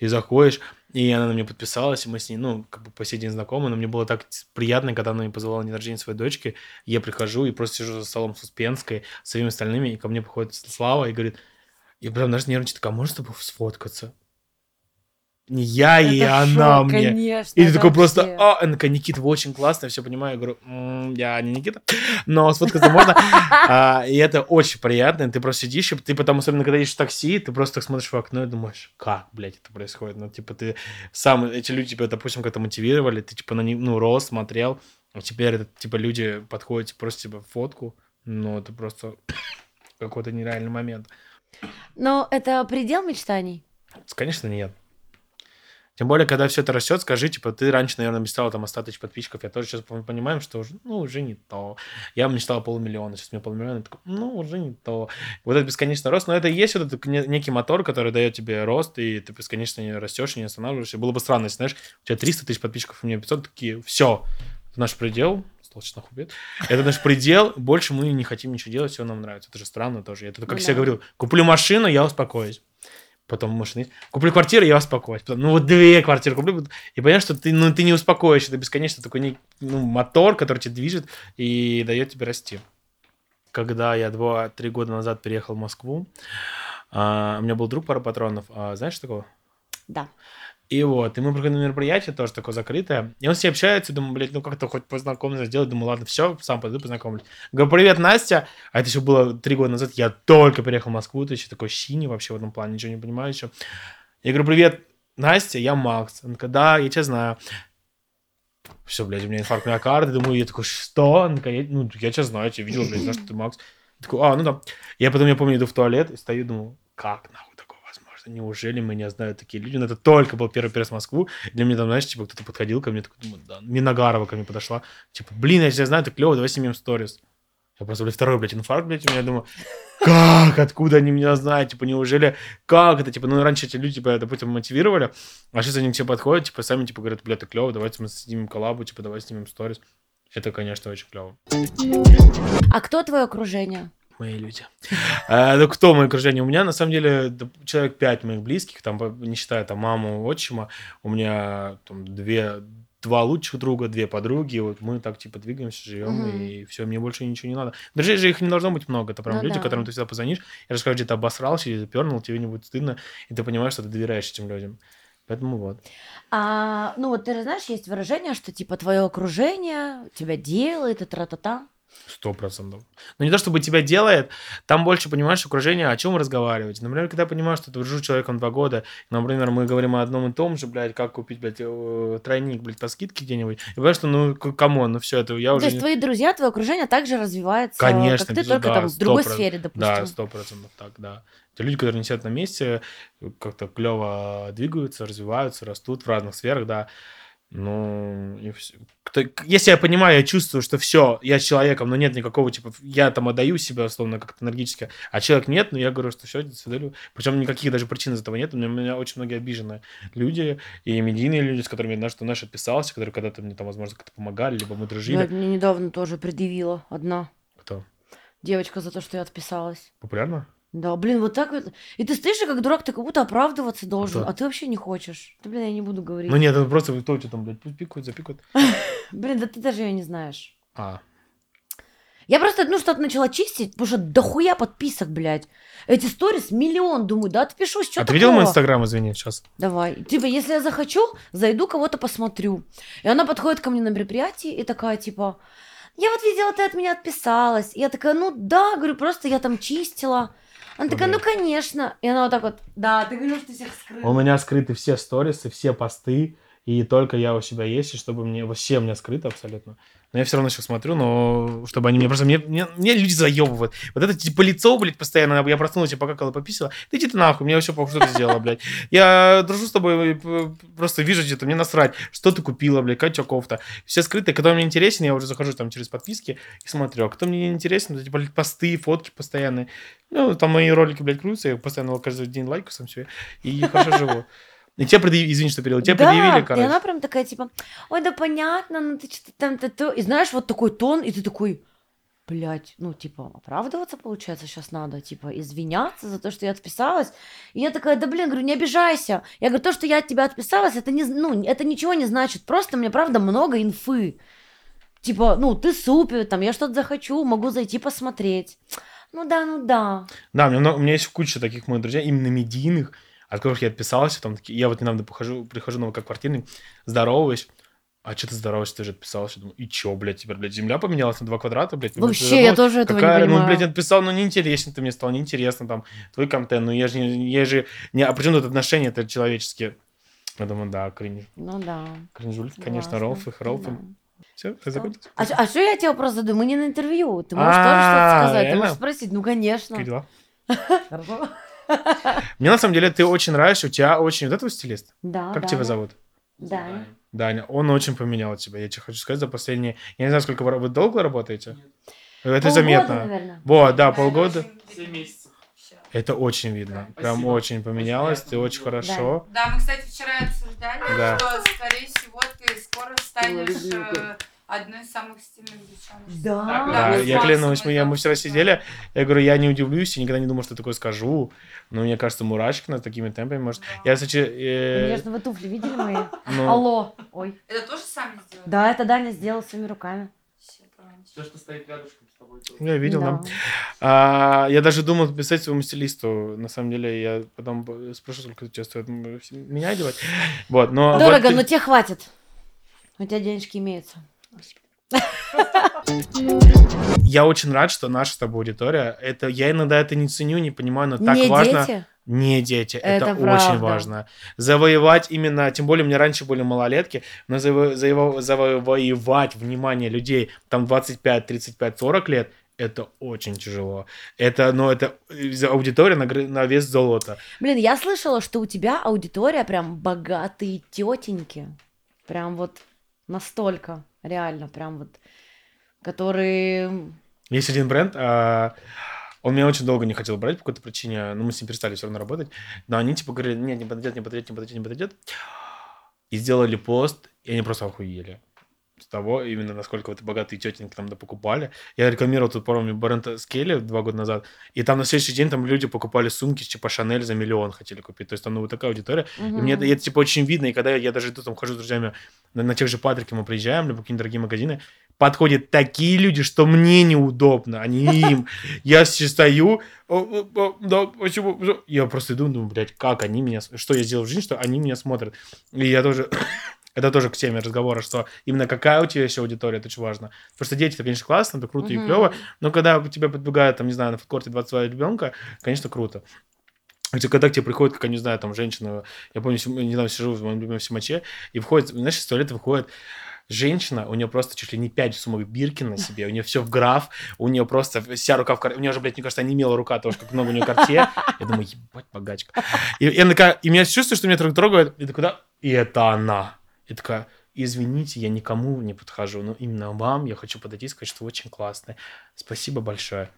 И заходишь, и она на меня подписалась, и мы с ней, ну, как бы по сей день знакомы, но мне было так приятно, когда она мне позвала на день рождения своей дочки, я прихожу и просто сижу за столом с Успенской, с всеми остальными, и ко мне приходит Слава и говорит, и прям даже нервничает, такая, «А можно с тобой сфоткаться? Не я и
Это
она
шок,
мне.
конечно.
И ты такой просто, а, она такая, Никита, вы очень классно, я все понимаю. Я говорю, «М, я не Никита, но сфоткаться можно. А, И это очень приятно, ты просто сидишь, и ты потом, особенно когда едешь в такси, ты просто так смотришь в окно и думаешь, как, блядь, это происходит? Ну, типа, ты сам, эти люди тебя, допустим, как-то мотивировали, ты, типа, на них, ну, рос, смотрел, а теперь, это, типа, люди подходят, просто, типа, фотку, ну, это просто какой-то нереальный момент.
Но это предел мечтаний.
Конечно, нет. Тем более, когда все это растет, скажи, типа, ты раньше, наверное, мечтал там о 100 тысяч подписчиков, я тоже сейчас понимаем, что уже, ну, уже не то. Я мечтал о полумиллиона, сейчас меня полмиллиона, я такой, ну, уже не то. Вот этот бесконечный рост, но это и есть вот этот не- некий мотор, который дает тебе рост, и ты бесконечно не растешь и не останавливаешься. Было бы странно, если, знаешь, у тебя 300 тысяч подписчиков, у меня 500, такие, все, это наш предел, Столочь нахуй бед. Это наш предел, больше мы не хотим ничего делать, все нам нравится. Это же странно тоже. Я тут, как
Ну
всегда
да.
говорил, куплю машину, я успокоюсь. Потом есть. Куплю квартиру, я успокоюсь. Потом, ну вот две квартиры куплю. И понимаешь, что ты, ну, ты не успокоишься. Это бесконечно такой не- ну, мотор, который тебя движет и дает тебе расти. Когда я два-три года назад переехал в Москву, а, у меня был друг пара патронов. А, знаешь такого?
Да.
И вот, и мы приходим на мероприятие, тоже такое закрытое. И он с ней общается, думаю, блядь, ну как-то хоть познакомиться сделать. Думаю, ладно, все, сам пойду познакомлюсь. Говорю, привет, Настя. А это еще было три года назад. Я только переехал в Москву, ты еще такой синий вообще в этом плане, ничего не понимаю еще. Я говорю, привет, Настя, я Макс. Она такая, да, я тебя знаю. Все, блядь, у меня инфаркт миокарда. Думаю, я такой, что? Она такая, «Я- ну, я тебя знаю, я тебя видел, блядь, знаю, что ты Макс. Я такой, а, ну да. Я потом, я помню, иду в туалет и стою, думаю, как нахуй возможно? Неужели меня знают такие люди? Ну, это только был первый перес в Москву. Для меня там, знаешь, типа, кто-то подходил ко мне, такой, думаю, да. Миногарова ко мне подошла. Типа, блин, я тебя знаю, ты клево, давай снимем сторис. Я просто, блядь, второй, блядь, инфаркт, блядь, у меня, думаю, как, откуда они меня знают, типа, неужели, как это, типа, ну, раньше эти люди, типа, допустим, мотивировали, а сейчас они тебе подходят, типа, сами, типа, говорят, блядь, ты клево, давайте мы снимем коллабу, типа, давай снимем сторис. Это, конечно, очень клево.
А кто твое окружение?
Мои люди. А, ну, кто мое окружение? У меня, на самом деле, человек пять моих близких, там, не считая там маму, отчима, у меня там две, два лучших друга, две подруги, вот мы так, типа, двигаемся, живем, и все, мне больше ничего не надо. Друзей же их не должно быть много, это прям
Ну
люди,
да.
которым ты всегда позвонишь, и расскажешь, где ты обосрался или пернул, тебе не будет стыдно, и ты понимаешь, что ты доверяешь этим людям. Поэтому вот.
А, ну вот ты же знаешь, есть выражение, что типа твое окружение тебя делает и тра-та-та.
Сто процентов. Но не то, чтобы тебя делает, там больше понимаешь окружение, о чем разговаривать. Например, когда я понимаю, что дружу с человеком два года, например, мы говорим о одном и том же, блядь, как купить, блядь, э, тройник, блядь, по скидке где-нибудь. И понимаешь, что, ну, come on, ну все, это я
Ну,
уже...
То есть
не-
твои друзья, твое окружение также развивается,
Конечно,
как ты,
безусловно,
только
да,
там в другой
100%.
сфере,
Да,
допустим.
сто процентов так, да. Это люди, которые не сидят на месте, как-то клево двигаются, развиваются, растут в разных сферах, да. Ну, и. Кто- если я понимаю, я чувствую, что все, я с человеком, но нет никакого, типа, я там отдаю себя, условно, как-то энергически, а человек нет, но я говорю, что все, до свидания. Причем никаких даже причин из этого нет. У меня, у меня очень многие обиженные люди, и медийные люди, с которыми знаешь, что, знаешь, отписался, которые когда-то мне там, возможно, как-то помогали, либо мы дружили.
Я мне недавно тоже предъявила одна
Кто?
девочка за то, что я отписалась.
Популярно?
Да, блин, вот так вот. И ты стоишь, и как дурак, ты как будто оправдываться должен, а ты вообще не хочешь. Да, блин, я не буду говорить.
Ну нет, это просто кто у тебя там, блядь, пикают, запикают.
Блин, да ты даже ее не знаешь.
А,
Я просто, ну, что-то начала чистить, потому что дохуя подписок, блядь. Эти сторис миллион, думаю, да отпишусь, что
а ты видел мой инстаграм, извини, сейчас?
Давай. Типа, если я захочу, зайду, кого-то посмотрю. И она подходит ко мне на мероприятии и такая, типа, я вот видела, ты от меня отписалась. И я такая, ну да, говорю, просто я там чистила. Она такая, ну, конечно. И она вот так вот, да, ты говоришь, ты всех скрыл.
У меня скрыты все сторисы, все посты, и только я у себя есть, и чтобы мне, у меня скрыто абсолютно. Но я все равно сейчас смотрю, но чтобы они мне просто, мне, мне, мне люди заебывают. Вот это типа лицо, блядь, постоянно, я проснулась, я покакала, пописала, да иди ты нахуй, мне вообще похуй, что ты сделала, блядь. Я дружу с тобой, п- просто вижу где-то, мне насрать, что ты купила, блядь, какая кофта. Все скрытые, когда мне интересен, я уже захожу там через подписки и смотрю, а кто мне не интересен, то, типа, блядь, посты, фотки постоянные. Ну, там мои ролики, блядь, крутятся, я постоянно каждый день лайкаю сам себе, и хорошо живу. И тебе предъявили, извини, что перевел, тебе
да,
предъявили,
и
короче.
она прям такая, типа, ой, да понятно, ну ты что-то там, то, то. И знаешь, вот такой тон, и ты такой, блядь, ну, типа, оправдываться, получается, сейчас надо, типа, извиняться за то, что я отписалась. И я такая, да, блин, говорю, не обижайся. Я говорю, то, что я от тебя отписалась, это, не, ну, это ничего не значит, просто мне, правда, много инфы. Типа, ну, ты супер, там, я что-то захочу, могу зайти посмотреть. Ну да, ну да.
Да, у меня, у меня есть куча таких моих друзей, именно медийных, от которых я отписался. Там, такие, я вот недавно похожу, прихожу на квартирный, здороваюсь. А что ты здороваешься, ты же отписался? Думаю, и чё, блядь, теперь, блядь, земля поменялась на два квадрата, блядь? Ну,
Вообще, я тоже этого
Какая,
не
ну,
понимаю.
блядь, отписал, ну, неинтересно ты мне стал, неинтересно, там, твой контент, ну, я же, я же, не, а при чем тут отношения это человеческие? Я думаю, да, кринж,
Ну да.
кринжуль, конечно. Ролф, Ролф.
Да.
Все?
А, а что я тебе вопрос задаю? Мы не на интервью. Ты можешь тоже
А,
что-то сказать? Ты можешь спросить? Ну, конечно.
Как дела?
Хорошо.
Мне, на самом деле, ты очень нравишься, у тебя очень... Вот этого стилист?
Да,
Как
да,
тебя
да.
зовут?
Да.
Даня, он очень поменял тебя. Я тебе хочу сказать, за последние... Я не знаю, сколько вы, вы долго работаете? Это
Полгода,
заметно.
наверное.
Вот, да, полгода.
Семь месяцев.
Это очень видно. Прям
Спасибо.
очень поменялось. Ты очень хорошо.
Да, мы, кстати, вчера обсуждали,
Да.
что, скорее всего, ты скоро станешь одной из самых стильных девчонок.
Да.
Да,
Да,
я клянусь, мы, я- мы вчера сидели, я говорю, я не удивлюсь, я никогда не думал, что такое скажу, но мне кажется, Мурашкина такими темпами может... Я, кстати, э,
туфли видели мои?
ну,
Алло. Ой.
Это тоже сами сделали?
Да, это Даня сделал своими руками.
Все, что стоит рядышком с тобой. тоже.
я видел, да.
Да.
А, я даже думал писать своему стилисту. На самом деле, я потом спрошу, сколько это стоит меня одевать. Вот, но...
Дорого,
вот ты-
но тебе хватит. У тебя денежки имеются.
Я очень рад, что наша с тобой аудитория. Это, я иногда это не ценю, не понимаю, но так
не
важно...
дети?
Не дети, это,
Это
очень важно. Завоевать именно, тем более у меня раньше были малолетки, но заво- заво- завоевать внимание людей там 25, 35, 40 лет, это очень тяжело. Это, ну, это э, аудитория на, на вес золота.
Блин, я слышала, что у тебя аудитория прям богатые тетеньки. Прям вот настолько, реально, прям вот, которые...
Есть один бренд, а, он меня очень долго не хотел брать по какой-то причине, но мы с ним перестали все равно работать. Но они типа говорили, нет, не подойдет, не подойдет, не подойдет, не подойдет. И сделали пост, и они просто охуели. С того, именно насколько вот богатые тетеньки там покупали. Я рекламировал тут, помню, бренд Скелли два года назад, и там на следующий день там люди покупали сумки, типа Шанель за миллион хотели купить. То есть там ну, вот такая аудитория. И мне это, это, типа, очень видно, и когда я, я даже иду, там, хожу с друзьями на, на тех же Патрике, мы приезжаем, либо какие-нибудь дорогие магазины, подходят такие люди, что мне неудобно, а не им. Я стою, «О, о, о, да, почему? почему?» Я просто иду, думаю, блядь, как они меня, с- что я сделал в жизни, что они меня смотрят. И я тоже, это тоже к теме разговора, что именно какая у тебя еще аудитория, это очень важно. Потому что дети, это, конечно, классно, это круто и
Мгм.
клево, но когда тебя подбегают, там, не знаю, на фудкорте 22 ребенка, конечно, круто. Хотя когда к тебе приходит, как я не знаю, там женщина, я помню, сем- недавно сижу в моем любимом Симаче, и входит, знаешь, из туалета выходит женщина, у нее просто чуть ли не 5 сумок Биркин на себе, у нее все в граф, у нее просто вся рука в кар... У нее уже, блядь, мне кажется, не имела рука, потому что как много у нее карте. Я думаю, ебать, богачка. И, и она и меня чувствую, что меня трог- трогают, и да, и это она. И такая, извините, я никому не подхожу, но именно вам я хочу подойти и сказать, что вы очень классная. Спасибо большое.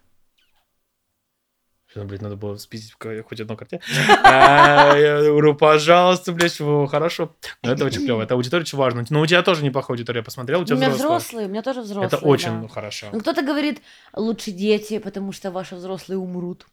Что, блядь, надо было спиздить хоть одну карте. А, Я говорю, пожалуйста, блядь, хорошо. Но это очень клево. Это аудитория очень важно. Но у тебя тоже неплохая аудитория, я посмотрел, у тебя
меня взрослые, у меня тоже взрослые.
Это очень ну, хорошо.
Ну, кто-то говорит, лучше дети, потому что ваши взрослые умрут,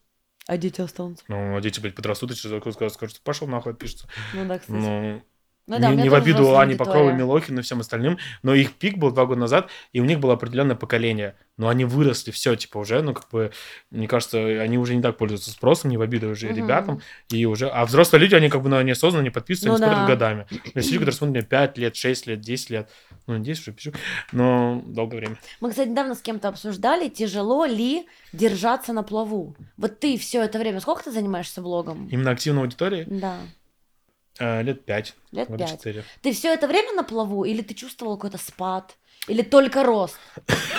а дети останутся.
Ну, а дети, блядь, подрастут, и через скажут, скажут, пошел нахуй, отпишется.
Ну да, кстати.
Ну,
да,
не, не в обиду Ане Покровой. Милохину и всем остальным, но их пик был два года назад, и у них было определенное поколение. Но они выросли, все, типа, уже, ну, как бы, мне кажется, они уже не так пользуются спросом, не в обиду уже
Мгм.
ребятам, и уже... А взрослые люди, они как бы ну, неосознанно не подписываются,
Ну
они смотрят
да.
годами. Есть люди, которые смотрят меня 5 лет, 6 лет, 10 лет. Ну, 10 уже пишу, но долгое время.
Мы, кстати, недавно с кем-то обсуждали, тяжело ли держаться на плаву. Вот ты все это время, сколько ты занимаешься блогом?
Именно активной аудитории
Да,
э, лет 5,
лет
года
пять.
4.
Ты все это время на плаву, или ты чувствовал какой-то спад, или только рост?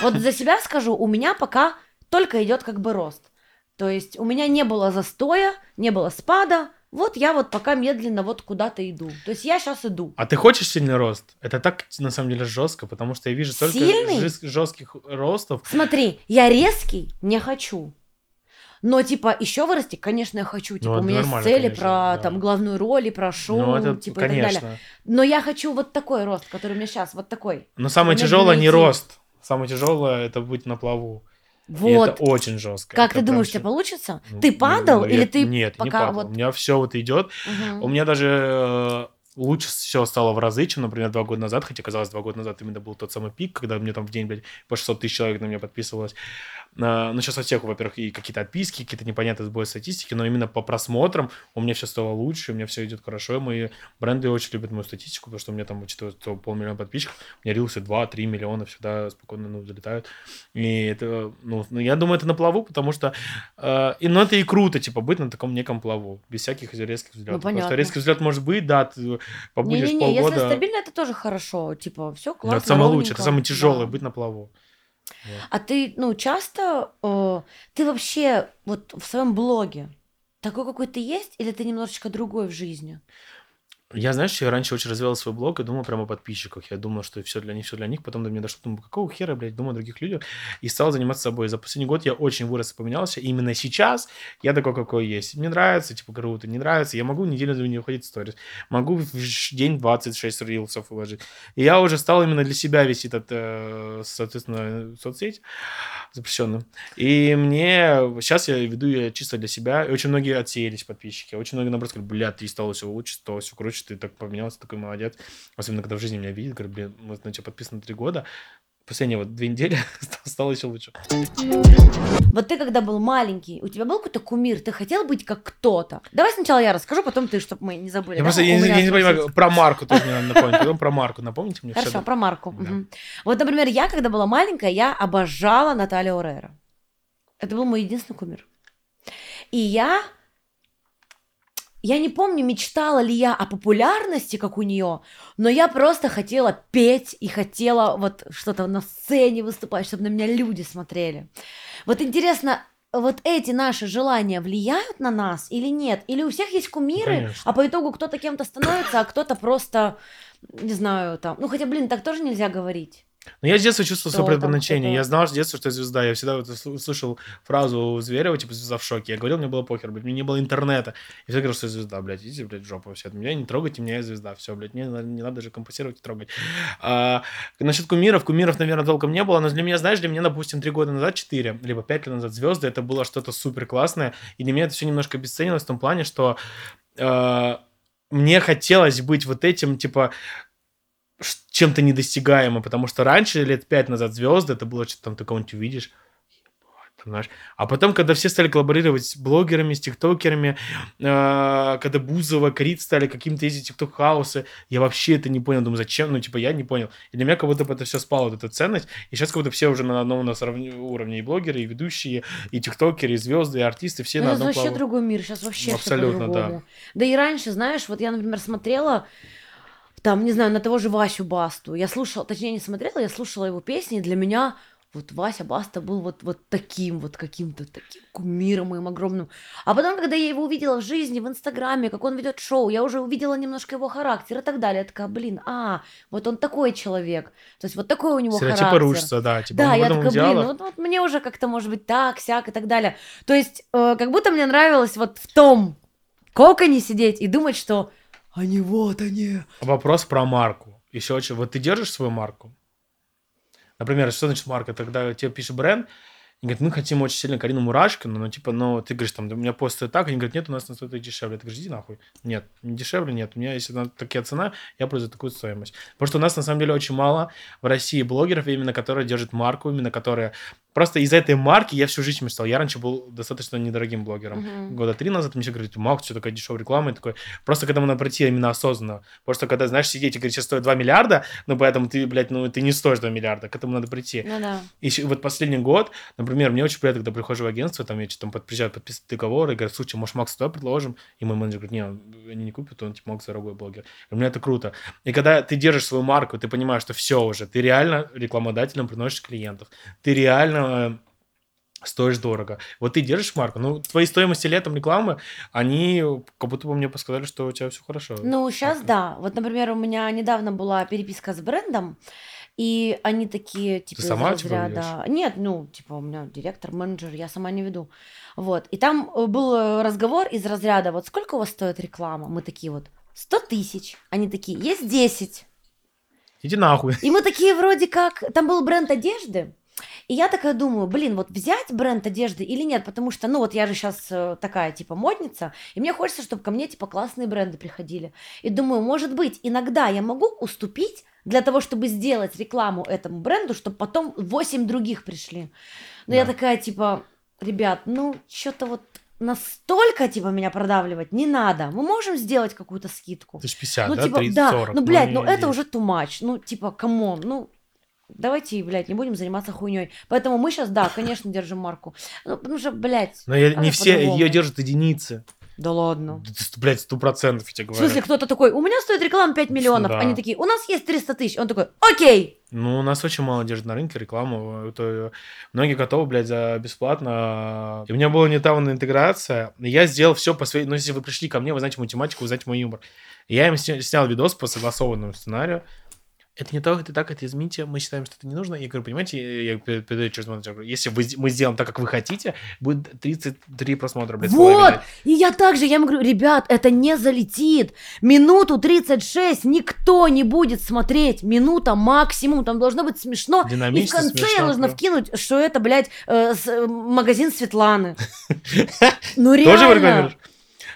Вот за себя скажу, у меня пока только идет как бы рост. То есть у меня не было застоя, не было спада. Вот я вот пока медленно вот куда-то иду. То есть я сейчас иду.
А ты хочешь сильный рост? Это так, на самом деле, жестко, потому что я вижу только
Сильный?
жестких ростов.
Смотри, я резкий не хочу. Но, типа, еще вырасти, конечно, я хочу. Типа,
Ну,
у меня есть цели
конечно,
про
да.
там главную роль и про шоу,
Ну, это,
типа, и так
конечно.
далее. Но я хочу вот такой рост, который у меня сейчас, вот такой.
Но самое тяжелое не рост. Самое тяжелое это быть на плаву. И
Вот.
это очень жестко.
Как
Это
ты думаешь, у тебя получится?
Ну,
Ты падал
ну,
или
я-
ты
Нет, не
пока
падал.
вот...
У меня все вот идет.
Мгм.
У меня даже э, лучше все стало в разы, чем, например, два года назад. Хотя, казалось, два года назад именно был тот самый пик, когда мне там в день, блядь, по 600 тысяч человек на меня подписывалось. Ну, сейчас у всех, во-первых, и какие-то отписки, какие-то непонятные сбои статистики, но именно по просмотрам у меня все стало лучше, у меня все идет хорошо, и мои бренды очень любят мою статистику, потому что у меня там, учитывая, что полмиллиона подписчиков, у меня рилсы 2-3 миллиона всегда спокойно, ну, залетают. И это, ну, ну, я думаю, это на плаву, потому что, э, и, ну, это и круто, типа, быть на таком неком плаву, без всяких резких взлетов. Потому
понятно.
что резкий взлет может быть, да, ты побудешь
Не-не-не,
полгода.
если стабильно, это тоже хорошо. Типа, все
но
классно,
это самое лучшее, это
ровненько.
самое тяжелое,
Да.
быть на плаву.
А ты, ну, часто... э, ты вообще вот в своем блоге такой, какой ты есть, или ты немножечко другой в жизни?
Я, знаешь, я раньше очень развивал свой блог и думал прямо о подписчиках. Я думал, что все для них, все для них. Потом до меня дошло, думаю, какого хера, блядь, думаю о других людях. И стал заниматься собой. За последний год я очень вырос и поменялся. И именно сейчас я такой, какой есть. Мне нравится, типа, круто, не нравится. Я могу неделю не уходить в сторис. Могу в день 26 рилсов уложить. И я уже стал именно для себя вести этот, э, соответственно, соцсеть запрещенную. И мне сейчас я веду ее чисто для себя. И очень многие отсеялись подписчики. Очень многие наоборот сказали, бля, ты стал все лучше, стал все круче, ты так поменялся, такой молодец. Особенно, когда в жизни меня видят, говорят, блин, мы на тебя подписаны три года. Последние вот две недели стал, стал еще лучше.
Вот ты, когда был маленький, у тебя был какой-то кумир, ты хотел быть как кто-то? Давай сначала я расскажу, потом ты, чтобы мы не забыли.
Я
да,
просто я, не-
меня
я не понимаю, про Марку тоже мне надо напомнить. Потом про Марку напомните мне.
Хорошо,
это.
про Марку.
Да.
Мгм. Вот, например, я, когда была маленькая, я обожала Наталью Орейро. Это был мой единственный кумир. И я... Я не помню, мечтала ли я о популярности, как у нее, но я просто хотела петь и хотела вот что-то на сцене выступать, чтобы на меня люди смотрели. Вот интересно, вот эти наши желания влияют на нас или нет? Или у всех есть кумиры,
Конечно.
а по итогу кто-то кем-то становится, а кто-то просто, не знаю, там... Ну, хотя, блин, так тоже нельзя говорить.
Но я с детства чувствовал свое
там
предназначение. Я знал с детства, что я звезда. Я всегда вот сл- слышал фразу Зверева, типа, звезда в шоке. Я говорил, мне было похер, блядь, мне не было интернета. И все говорил, что я звезда, блядь, идите, блядь, в жопу вообще от меня, не трогайте меня, я звезда. Все, блядь, мне не, надо даже компенсировать и трогать. А, насчет кумиров, кумиров, наверное, толком не было, но для меня, знаешь, для меня, допустим, три года назад, четыре, либо пять лет назад звезды, это было что-то супер классное. И для меня это все немножко обесценилось в том плане, что э, мне хотелось быть вот этим, типа, чем-то недостигаемым, потому что раньше, лет пять назад, звезды, это было что-то там, ты кого-нибудь увидишь? А потом, когда все стали коллаборировать с блогерами, с тиктокерами, э, когда Бузова, Крит стали каким-то ездить тикток-хаусы, я вообще это не понял, думаю, зачем, ну, типа, я не понял. И для меня как будто бы это все спало, вот эта ценность, и сейчас как будто все уже на одном у нас равне- уровне, и блогеры, и ведущие, и тиктокеры, и звезды, и артисты, все
Ну,
на
это
одном
вообще
плаву.
другой мир, сейчас вообще
Абсолютно, да.
Да и раньше, знаешь, вот я, например, смотрела там, не знаю, на того же Васю Басту. Я слушала, точнее, не смотрела, я слушала его песни, и для меня вот Вася Баста был вот, вот таким вот каким-то таким кумиром моим огромным. А потом, когда я его увидела в жизни, в Инстаграме, как он ведет шоу, я уже увидела немножко его характер и так далее. Я такая, блин, а, вот он такой человек. То есть вот такой у него
Стереотипы
характер.
рушатся, да. Типа,
Да, я такая, блин,
идеалов.
ну вот, вот мне уже как-то может быть так, сяк и так далее. То есть, э, как будто мне нравилось вот в том коконе сидеть и думать, что они вот они.
Вопрос про марку. Еще очень... Вот ты держишь свою марку? Например, что значит марка? Тогда тебе пишет бренд, И говорит, мы хотим очень сильно Карину Мурашкину, но типа, ну, ты говоришь, там, у меня пост так, они говорят, нет, у нас на стоит дешевле. Ты говоришь, иди нахуй. Нет, не дешевле, нет. У меня, если на такая цена, я за такую стоимость. Потому что у нас, на самом деле, очень мало в России блогеров, именно которые держат марку, именно которые... Просто из-за этой марки я всю жизнь мечтал. Я раньше был достаточно недорогим блогером.
Мгм.
Года три назад мне все говорят, Макс, что такая дешевая реклама? И такой, просто к этому надо прийти именно осознанно. Потому что когда, знаешь, сидеть и говорить, сейчас стоит 2 миллиарда, ну, поэтому ты, блядь, ну, ты не стоишь 2 миллиарда, к этому надо прийти.
Ну да.
И вот последний год, например, мне очень приятно, когда прихожу в агентство, там, я что-то там под- приезжают подписывать договоры, и говорят, слушай, может, Макс туда предложим? И мой менеджер говорит, не, они не купят, он, типа, Макс дорогой блогер. И у меня это круто. И когда ты держишь свою марку, ты понимаешь, что все уже, ты реально рекламодателям приносишь клиентов, ты реально э, стоишь дорого. Вот ты держишь марку, ну, твои стоимости летом рекламы, они как будто бы мне подсказали, что у тебя все хорошо.
Ну, сейчас
Как-то.
да. Вот, например, у меня недавно была переписка с брендом, и они такие, типа, из
сама, типа,
разряда... Нет, ну, типа, у меня директор, менеджер, я сама не веду. Вот. И там э, был э, разговор из разряда, вот сколько у вас стоит реклама? Мы такие вот, 100 тысяч. Они такие, есть 10.
Иди нахуй.
И мы такие вроде как... Там был бренд одежды, и я такая думаю, блин, вот взять бренд одежды или нет, потому что, ну вот я же сейчас такая, типа, модница, и мне хочется, чтобы ко мне, типа, классные бренды приходили. И думаю, может быть, иногда я могу уступить для того, чтобы сделать рекламу этому бренду, чтобы потом 8 других пришли. Но я
Да.
такая, типа, ребят, ну, что-то вот настолько, типа, меня продавливать не надо. Мы можем сделать какую-то скидку.
1050,
Ну,
да,
типа,
30,
да,
40.
ну, блядь,
не
ну, это
10.
уже too much. Ну, типа, come on, ну, давайте, блядь, не будем заниматься хуйней. Поэтому мы сейчас, да, конечно, держим марку. Ну, потому что, блядь,
Но я- не все ее держат единицы.
да ладно.
Блядь, сто процентов, я тебе
В
говорю.
смысле, кто-то такой, у меня стоит реклама 5 миллионов.
Да.
Они такие, у нас есть 300 тысяч. Он такой, окей.
Ну, у нас очень мало держит на рынке рекламу. Это, многие готовы, блядь, за бесплатно. И у меня была недавно интеграция. Я сделал все по своей... Ну, если вы пришли ко мне, вы знаете математику, вы знаете мой юмор. Я им сня- снял видос по согласованному сценарию. Это не так, это так, это измените. Мы считаем, что это не нужно. Я говорю, понимаете, я перед- передаю через говорю, если вы, мы сделаем так, как вы хотите, будет 33 просмотра, блядь,
Вот!
половиной.
И я также, я им говорю, ребят, это не залетит. Минуту 36 никто не будет смотреть. Минута максимум. Там должно быть смешно. И в
Динамично,
конце я
смешно,
должна
да.
вкинуть, что это, блядь, э, с- э, магазин Светланы. Ну
Тоже
реально.
рекламируешь?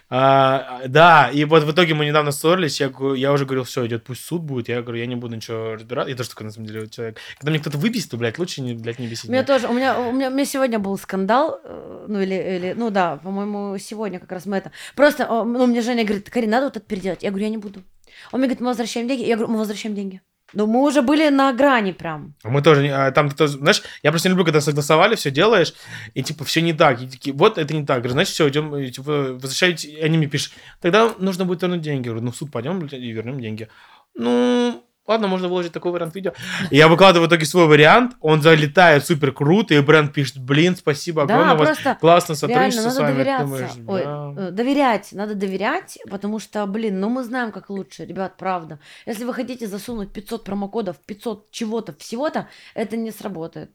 А, да, и вот в итоге мы недавно ссорились, я, я уже говорил, все, идет, пусть суд будет, я говорю, я не буду ничего разбирать, я тоже такой, на самом деле, человек. Когда мне кто-то выбесит, то, блядь, лучше, не, блядь, не бесить.
У меня
меня.
тоже, у меня, у меня, у меня сегодня был скандал, э, ну или, или, ну да, по-моему, сегодня как раз мы это. Просто, ну мне Женя говорит, Карин, надо вот это переделать. Я говорю, я не буду. Он мне говорит, мы возвращаем деньги. Я говорю, мы возвращаем деньги. Ну мы уже были на грани прям.
А Мы тоже, а там, кто, знаешь, я просто не люблю, когда согласовали, все делаешь, и, типа, все не так, и такие, вот это не так, говорю, значит, все, идем, и, типа, возвращайте, и они мне пишут, тогда нужно будет вернуть деньги, я говорю, ну, в суд пойдем, и вернем деньги. Ну, ладно, можно выложить такой вариант видео. И я выкладываю в итоге свой вариант, он залетает супер круто, и бренд пишет, блин, спасибо огромное,
Да,
у вас
просто
классно сотрудничество с вами.
Доверяться.
думаешь,
Ой,
да.
э, доверять, надо доверять, потому что, блин, ну мы знаем, как лучше, ребят, правда. Если вы хотите засунуть 500 промокодов, 500 чего-то, всего-то, это не сработает.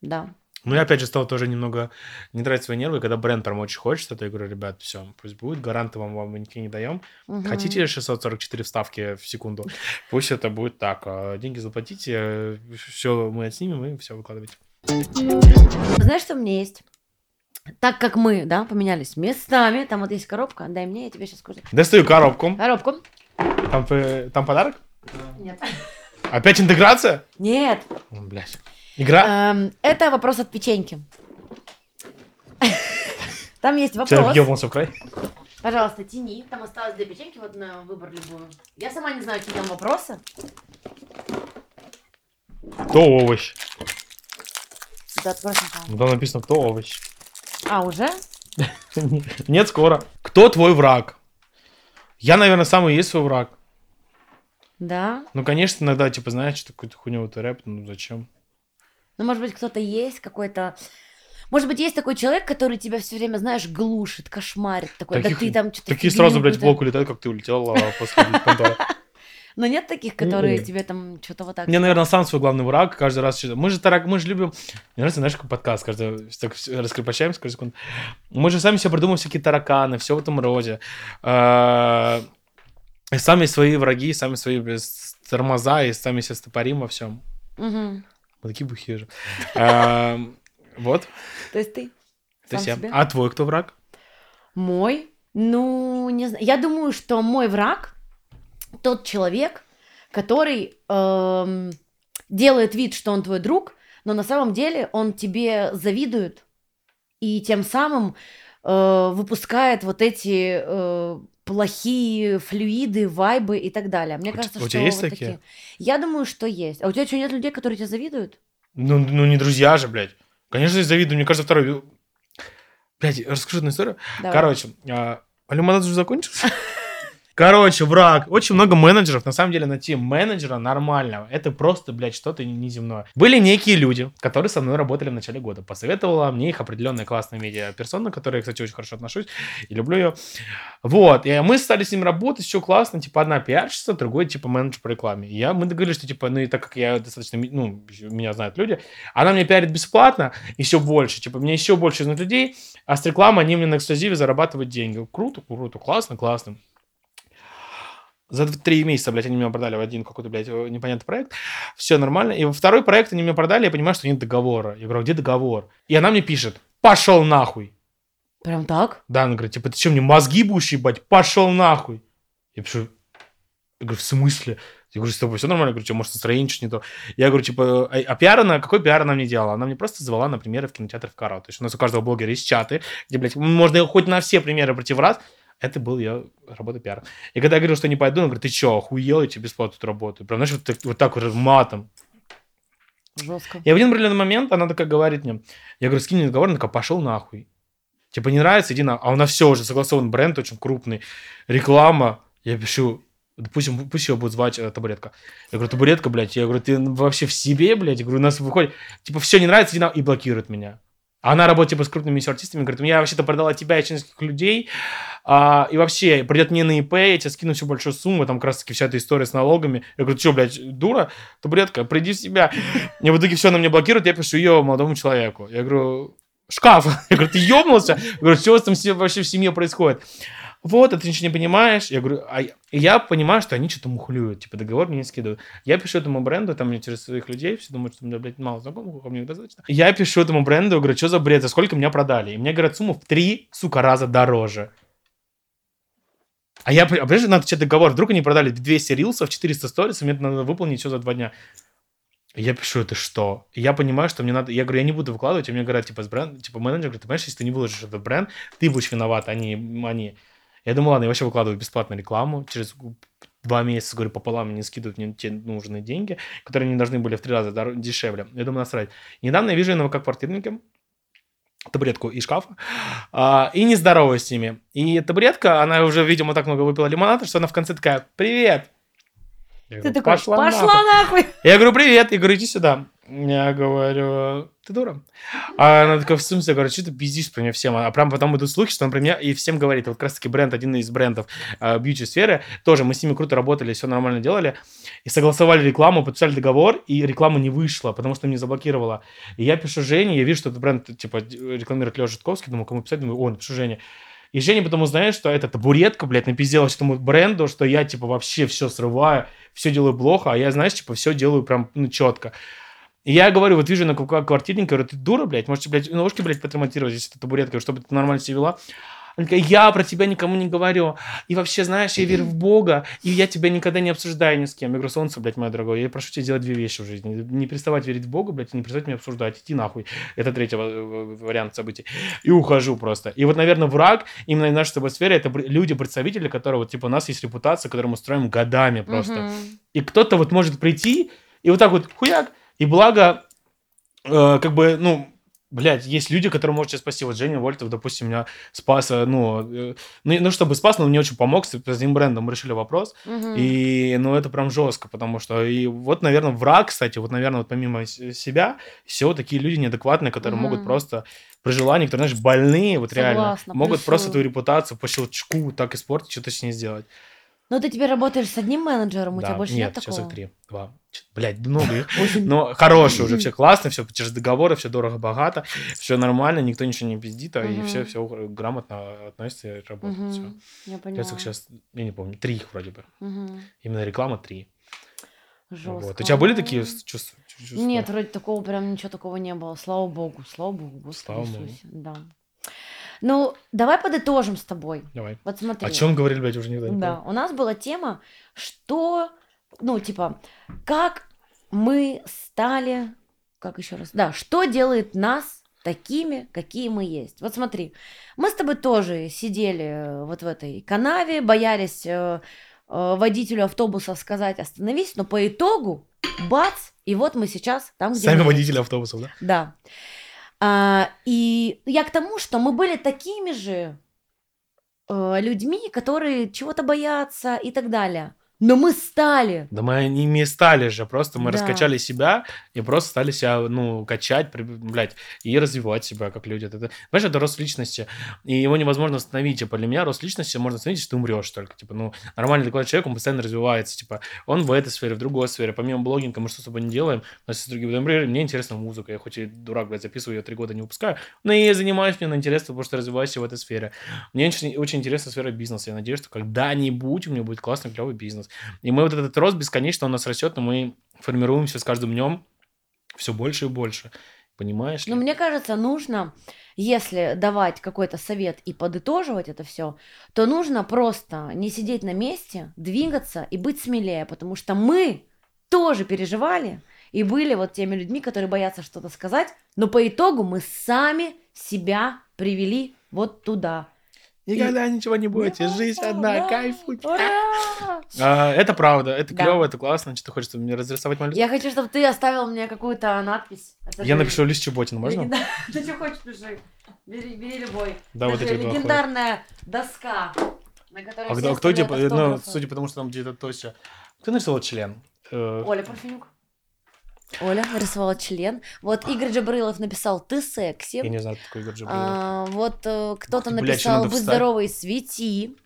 Да.
Ну, я опять же стал тоже немного не тратить свои нервы, когда бренд прям очень хочет что-то, я говорю, ребят, все, пусть будет, гаранты вам, вам никакие не даем.
Мгм.
Хотите 644 вставки в секунду? Пусть это будет так. а Деньги заплатите, все мы отснимем и все выкладывайте.
Знаешь, что у меня есть? Так как мы, да, поменялись местами, там вот есть коробка, дай мне, я тебе сейчас скажу.
Достаю коробку.
Коробку?
Там, п- там подарок?
Нет.
Опять интеграция?
Нет.
Ой, Блядь. Игра?
Эм, это вопрос от печеньки. Там есть
Человек
вопрос.
ебнулся в край.
Пожалуйста, тяни. Там осталось две печеньки, вот на выбор любую. Я сама не знаю, какие там вопросы.
Кто овощ?
Да.
Там написано, кто овощ.
А, уже?
Нет, скоро. Кто твой враг? Я, наверное, самый и есть свой враг.
Да.
Ну, конечно, иногда, типа, знаешь, что какую-то хуйню вот рэп, ну зачем?
Ну, может быть, кто-то есть, какой-то... Может быть, есть такой человек, который тебя все время, знаешь, глушит, кошмарит. Такой,
Таких-
да ты там что-то...
Такие сразу, блядь, в блок улетают, как ты улетел а, после.
Но нет таких, которые
Не.
тебе там что-то вот так...
Мне, наверное, сам свой главный враг каждый раз. Мы же тарак, мы же любим. Мне нравится, знаешь, какой подкаст, каждый так раскрепощаемся каждую секунду. Мы же сами себе придумываем всякие тараканы, все в этом роде. А, и сами свои враги, сами свои тормоза, и сами себя стопорим во всем. Мы такие бухие же. А, Вот,
То есть ты
то есть я.
себе?
А твой кто враг?
Мой? Ну, не знаю. Я думаю, что мой враг тот человек, который эм, делает вид, что он твой друг, но на самом деле он тебе завидует и тем самым э, выпускает вот эти э, плохие флюиды, вайбы и так далее. Мне
У
кажется,
у
что
тебя есть
вот
такие?
Я думаю, что есть. А у тебя что, нет людей, которые тебе завидуют?
Ну, ну не друзья же, блядь. Конечно, я завидую. Мне кажется, второй... Блядь, расскажу одну историю.
Давай.
Короче, а, а лимонад уже закончился? Короче, враг. Очень много менеджеров. На самом деле, найти менеджера нормального, это просто, блядь, что-то неземное. Были некие люди, которые со мной работали в начале года. Посоветовала мне их определенная классная медиа-персона, к которой я, кстати, очень хорошо отношусь и люблю ее. Вот. И мы стали с ним работать, все классно. Типа, одна пиарщица, другой, типа, менеджер по рекламе. И я, мы договорились, что, типа, ну, и так как я достаточно, ну, меня знают люди, она мне пиарит бесплатно, еще больше. Типа, мне еще больше знают людей, а с рекламы они мне на эксклюзиве зарабатывают деньги. Круто, круто, классно, классно. За три месяца, блядь, они меня продали в один какой-то, блядь, э, непонятный проект. Все нормально. И во второй проект они меня продали, я понимаю, что нет договора. Я говорю, «А где договор? И она мне пишет, пошел нахуй.
Прям так?
Да, она говорит, типа, ты что, мне мозги будешь ебать? Пошел нахуй. Я пишу, я говорю, в смысле? Я говорю, с тобой все нормально? Я говорю, что, может, настроение что-то не то? Я говорю, типа, а, а пиар она, какой пиар она мне делала? Она мне просто звала на примеры в кинотеатр в Каро. То есть у нас у каждого блогера есть чаты, где, блядь, можно хоть на все примеры пройти в раз. Это был я работа пиара. И когда я говорил, что не пойду, она говорит, ты что, охуел, я тебе бесплатно тут работаю. Прям, знаешь, вот так вот, так вот матом.
Жестко.
И в один определенный момент она такая говорит мне, я говорю, скинь мне договор, она такая, пошел нахуй. Типа, не нравится, иди на... А у нас все уже согласован бренд очень крупный, реклама. Я пишу, допустим, пусть ее будет звать э, табуретка. Я говорю, табуретка, блядь, я говорю, ты вообще в себе, блядь? Я говорю, у нас выходит, типа, все не нравится. И блокирует меня. А она работает, типа, с крупными артистами, говорит, я вообще-то продала тебя и нескольких людей, а, и вообще, придет мне на ИП, я тебе скину всю большую сумму, там как раз-таки вся эта история с налогами. Я говорю, что, блядь, дура? Табуретка, приди в себя. И в итоге все, она мне блокирует, я пишу ее молодому человеку. Я говорю, шкаф. Я говорю, ты ебнулся? Я говорю, что у вас там вообще в семье происходит? Вот, а ты ничего не понимаешь. Я говорю, а я, понимаю, что они что-то мухлюют, типа договор мне не скидывают. Я пишу этому бренду, там мне через своих людей, все думают, что у меня, блядь, мало знакомых, а мне их достаточно. Я пишу этому бренду, говорю, что за бред, за сколько меня продали? И мне говорят, сумма в три, сука, раза дороже. А я, а понимаешь, надо читать договор, вдруг они продали 200 рилсов, 400 сторис, и мне это надо выполнить все за два дня. Я пишу, это что? Я понимаю, что мне надо... Я говорю, я не буду выкладывать, и мне говорят, типа, с бренд... типа менеджер говорит, ты понимаешь, если ты не выложишь этот бренд, ты будешь виноват, а не они. Я думаю, ладно, я вообще выкладываю бесплатную рекламу, через два месяца, говорю, пополам мне скидывают мне те нужные деньги, которые не должны были в три раза дешевле. Я думаю, насрать. Недавно я вижу на ВК-квартирнике табуретку и шкаф, а, и не здороваюсь с ними. И табуретка, она уже, видимо, так много выпила лимонада, что она в конце такая, привет. Я
Ты
говорю,
такой,
«Пошла
пошла,
нахуй».
нахуй.
Я говорю, привет. Я говорю, иди сюда. Я говорю, ты дура. А она такая в смысле, говорит, что ты пиздишь про меня всем? А прям потом идут слухи, что она про меня и всем говорит. Вот как раз таки бренд, один из брендов а, бьюти-сферы, тоже мы с ними круто работали, все нормально делали. И согласовали рекламу, подписали договор, и реклама не вышла, потому что мне заблокировала. И я пишу Жене, я вижу, что этот бренд, типа, рекламирует Леша Житковский, думаю, кому писать? Думаю, о, напишу Жене. И Женя потом узнает, что это табуретка, блядь, напиздела этому бренду, что я, типа, вообще все срываю, все делаю плохо, а я, знаешь, типа, все делаю прям, ну, четко. И я говорю, вот вижу на ква- квартирнике, говорю, ты дура, блядь, можете, блядь, ножки, блядь, подремонтировать, если это табуретка, чтобы ты нормально себя вела. Она такая, я про тебя никому не говорю. И вообще, знаешь, я верю в Бога, и я тебя никогда не обсуждаю ни с кем. Я говорю, солнце, блядь, мое дорогое, я прошу тебя делать две вещи в жизни. Не переставать верить в Бога, блядь, и не переставать меня обсуждать. Иди нахуй. Это третий ва- ва- вариант событий. И ухожу просто. И вот, наверное, враг именно в нашей тобой сфере, это бр- люди-представители, которые, вот, типа, у нас есть репутация, которую мы строим годами просто.
Мгм.
И кто-то вот может прийти и вот так вот хуяк. И благо, э, как бы, ну, блядь, есть люди, которые может сейчас спасти. Вот Женя Вольтов, допустим, меня спас, э, ну, э, ну, ну, чтобы спас, но мне очень помог с, с этим брендом. Мы решили вопрос.
Мгм.
И, ну, это прям жестко, потому что, и вот, наверное, враг, кстати, вот, наверное, вот помимо себя, все такие люди неадекватные, которые
Мгм.
могут просто при желании, которые, знаешь, больные, вот реально,
Согласна,
могут
плюсую.
просто твою репутацию по щелчку так испортить, что-то с ней сделать.
Но ты теперь работаешь с одним менеджером, у
Да,
тебя больше
нет,
нет,
сейчас
такого?
их три, два, блядь, много их. Но хорошие уже, все классно, все через договоры, все дорого-богато, все нормально, никто ничего не пиздит, а и все, все грамотно относится и работает.
Мгм. Я
Сейчас
поняла.
сейчас, я не помню, три их вроде бы. Именно реклама три.
Жестко.
Вот. У тебя были такие чувства?
Нет, вроде такого прям ничего такого не было. Слава богу, слава богу, Господи
Слава богу.
Иисусе. Да. Ну, давай подытожим с тобой.
Давай.
Вот смотри.
О чем говорили, блядь, уже никогда не
Да, у нас была тема, что, ну, типа, как мы стали, как еще раз, да, что делает нас такими, какие мы есть. Вот смотри, мы с тобой тоже сидели э, вот в этой канаве, боялись э, э, водителю автобуса сказать остановись, но по итогу, бац, и вот мы сейчас там, где
Сами
мы
водители автобусов, да?
Да. А, и я к тому, что мы были такими же э, людьми, которые чего-то боятся и так далее. Но мы стали.
Да мы ими стали же, просто мы
Да.
раскачали себя и просто стали себя, ну, качать, блядь, и развивать себя как люди. Это, понимаешь, это рост личности, и его невозможно остановить. Типа, для меня рост личности можно остановить, если ты умрешь только. Типа, ну, нормальный такой человек, он постоянно развивается. Типа, он в этой сфере, в другой сфере. Помимо блогинга мы что с собой не делаем. У нас есть другие. Например, мне интересна музыка. Я хоть и дурак, блядь, записываю ее три года, не выпускаю, но я ей занимаюсь, мне интересно, потому что развиваюсь в этой сфере. Мне очень, очень интересна сфера бизнеса. Я надеюсь, что когда-нибудь у меня будет классный, клевый бизнес. И мы вот этот рост бесконечно, он у нас растет, но мы формируемся с каждым днем все больше и больше. Понимаешь? Ли?
мне кажется, нужно, если давать какой-то совет и подытоживать это все, то нужно просто не сидеть на месте, двигаться и быть смелее, потому что мы тоже переживали и были вот теми людьми, которые боятся что-то сказать, но по итогу мы сами себя привели вот туда.
Никогда ничего не бойтесь, жизнь одна,
Да.
кайфуйте.
Ура!
А, это правда, это
Да.
клево, это классно. Что ты хочешь, чтобы мне разрисовать мою
Я хочу, чтобы ты оставил мне какую-то надпись. Это
Я напишу лист Чеботина, можно?
легенда- Ты что хочешь, пиши. Бери, бери любой.
Да, вот эти два
легендарная доска, на которой
А кто, кто тебе, ну, судя по тому, что там где-то Тося, кто нарисовал член? Э,
Оля Парфенюк. Оля нарисовала член. Вот Игорь Джабрилов написал «Ты секси».
Я не знаю, кто такой Игорь Джабрилов.
А, вот э, кто-то
блядь,
написал
надо
«Будь
встать».
здоровый, свети».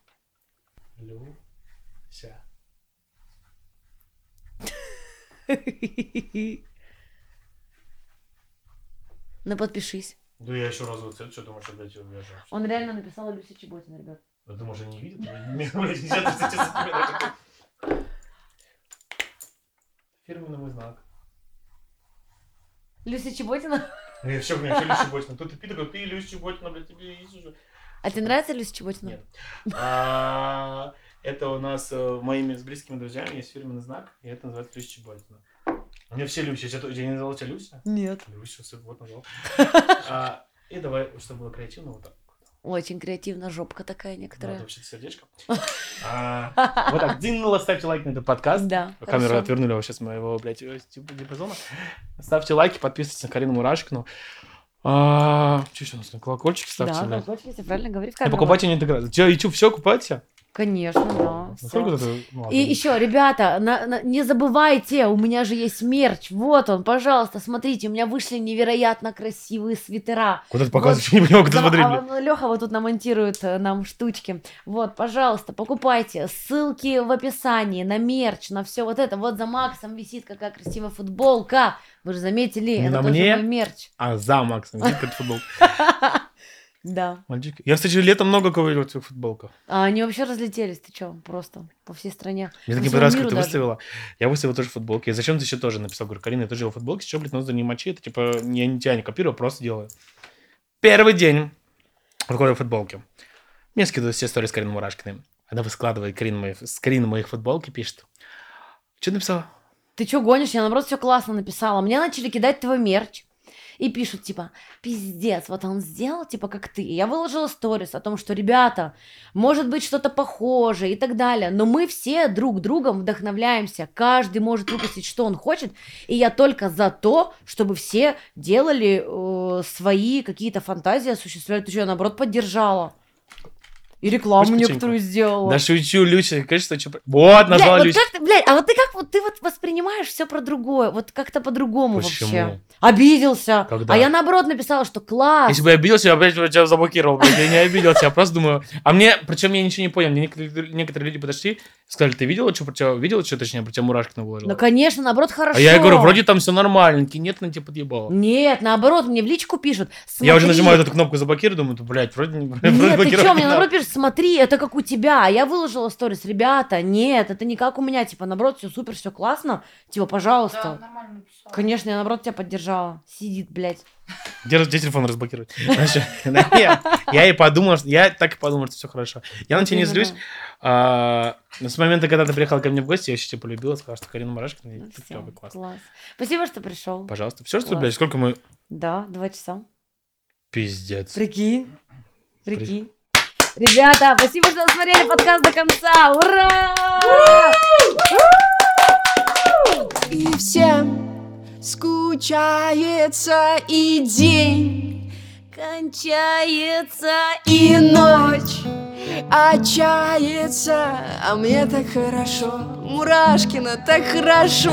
Люся.
Ну подпишись.
Да я еще раз вот что думаешь, опять его вяжу?
Он реально написал Люся Чеботина, ребят.
Да ты, может, не видит? Блядь, ты. Фирменный мой знак.
Люся Чеботина?
Не, все, мне все Люся Чеботина. Тут ты такой, ты Люся Чеботина, блядь, тебе есть уже.
А тебе нравится Люся Чеботина?
Нет. А, Это у нас э, моими с близкими друзьями есть фирменный знак, и это называется Люся Чеботина. У меня все Люся. Я, я не назвал тебя Люся?
Нет.
Люся, вот назвал. А, И давай, чтобы было креативно, вот так.
Очень креативно, жопка такая некоторая.
это вообще сердечко. А, Вот так, дзиннуло, ставьте лайк на этот подкаст.
Да,
Камеру отвернули вообще с моего, блядь, э, типа диапазона. Ставьте лайки, подписывайтесь на Карину Мурашкину. А, Что еще у нас? на Колокольчики ставьте,
Да, колокольчики, если правильно говори в камеру.
покупайте не интеграцию. Че, YouTube все купаете?
Конечно, да.
Ну, это? Ну.
И еще, ребята, на- на- не забывайте, у меня же есть мерч. Вот он, пожалуйста, смотрите, у меня вышли невероятно красивые свитера.
Куда ты показываешь? Я не понимаю, куда
Да,
смотреть.
а Леха вот тут намонтирует э, нам штучки. Вот, пожалуйста, покупайте. Ссылки в описании на мерч, на все вот это. Вот за Максом висит какая красивая футболка. Вы же заметили,
Не
это
на
тоже
мне?
мерч.
А, за Максом. Видите, как футбол.
Да.
Мальчики. Я, кстати, летом много кого в этих футболках.
А они вообще разлетелись, ты что, просто по всей стране.
Мне так не понравилось, как ты
даже.
выставила. Я выставил тоже футболки. И зачем ты еще тоже написал? Говорю, Карина, я тоже делал футболки. Что, блядь, надо не мочи. Это типа, я не тебя не копирую, а просто делаю. Первый день выходят футболки. Мне скидывают все истории с Кариной Мурашкиной. Она выскладывает Карин мои, скрин моих футболки, пишет. Что написала?
Ты что гонишь? Я, наоборот, все классно написала. Мне начали кидать твой мерч. И пишут, типа, пиздец, вот он сделал, типа, как ты. Я выложила сторис о том, что, ребята, может быть что-то похожее и так далее. Но мы все друг другом вдохновляемся. Каждый может выпустить, что он хочет. И я только за то, чтобы все делали э, свои какие-то фантазии, осуществляли. Ты что, я, наоборот, поддержала. И рекламу
Хочешь
некоторую сделала.
Да шучу, Люся, конечно, что... Вот, назвала
Блядь, вот как блядь, а вот ты как вот ты вот воспринимаешь все про другое, вот как-то по-другому вообще. Обиделся.
Когда?
А я наоборот написала, что класс.
Если бы я обиделся, я бы тебя заблокировал. блядь. Я не обиделся, я просто думаю... А мне, причем я ничего не понял. Мне некоторые, некоторые люди подошли, сказали, ты видела, что про тебя... Видела, что точнее, про тебя Мурашкина выложила?
Ну, конечно, наоборот, хорошо.
А я говорю, вроде там все нормально. Нет, на тебя подъебало.
Нет, наоборот, мне в личку пишут.
Я уже
«Смотри».
нажимаю эту кнопку заблокировать, думаю, блядь, вроде не
Нет, ты что,
не
мне наоборот пишут, смотри, это как у тебя. Я выложила сторис, ребята, нет, это не как у меня, типа, наоборот, все супер, все классно. Типа,
Да,
пожалуйста.
нормально написал.
Конечно, я наоборот тебя поддержала. Сидит, блядь.
Где, где телефон разблокировать? Да, Я и подумал, что- я так и подумал, что все хорошо. Я на тебя не злюсь. А, С момента, когда ты приехал ко мне в гости, я еще тебя полюбила, сказала, что Карина
Ну,
ты
всё,
клёвый, класс.
класс. Спасибо, что пришел.
Пожалуйста. Все, что, блядь, сколько мы...
Да, два часа.
Пиздец.
Прикинь. Прикинь. Ребята, спасибо, что смотрели подкаст до конца. Ура!
И всем скучается и день,
Кончается
и ночь отчается, а мне так хорошо, Мурашкина так хорошо.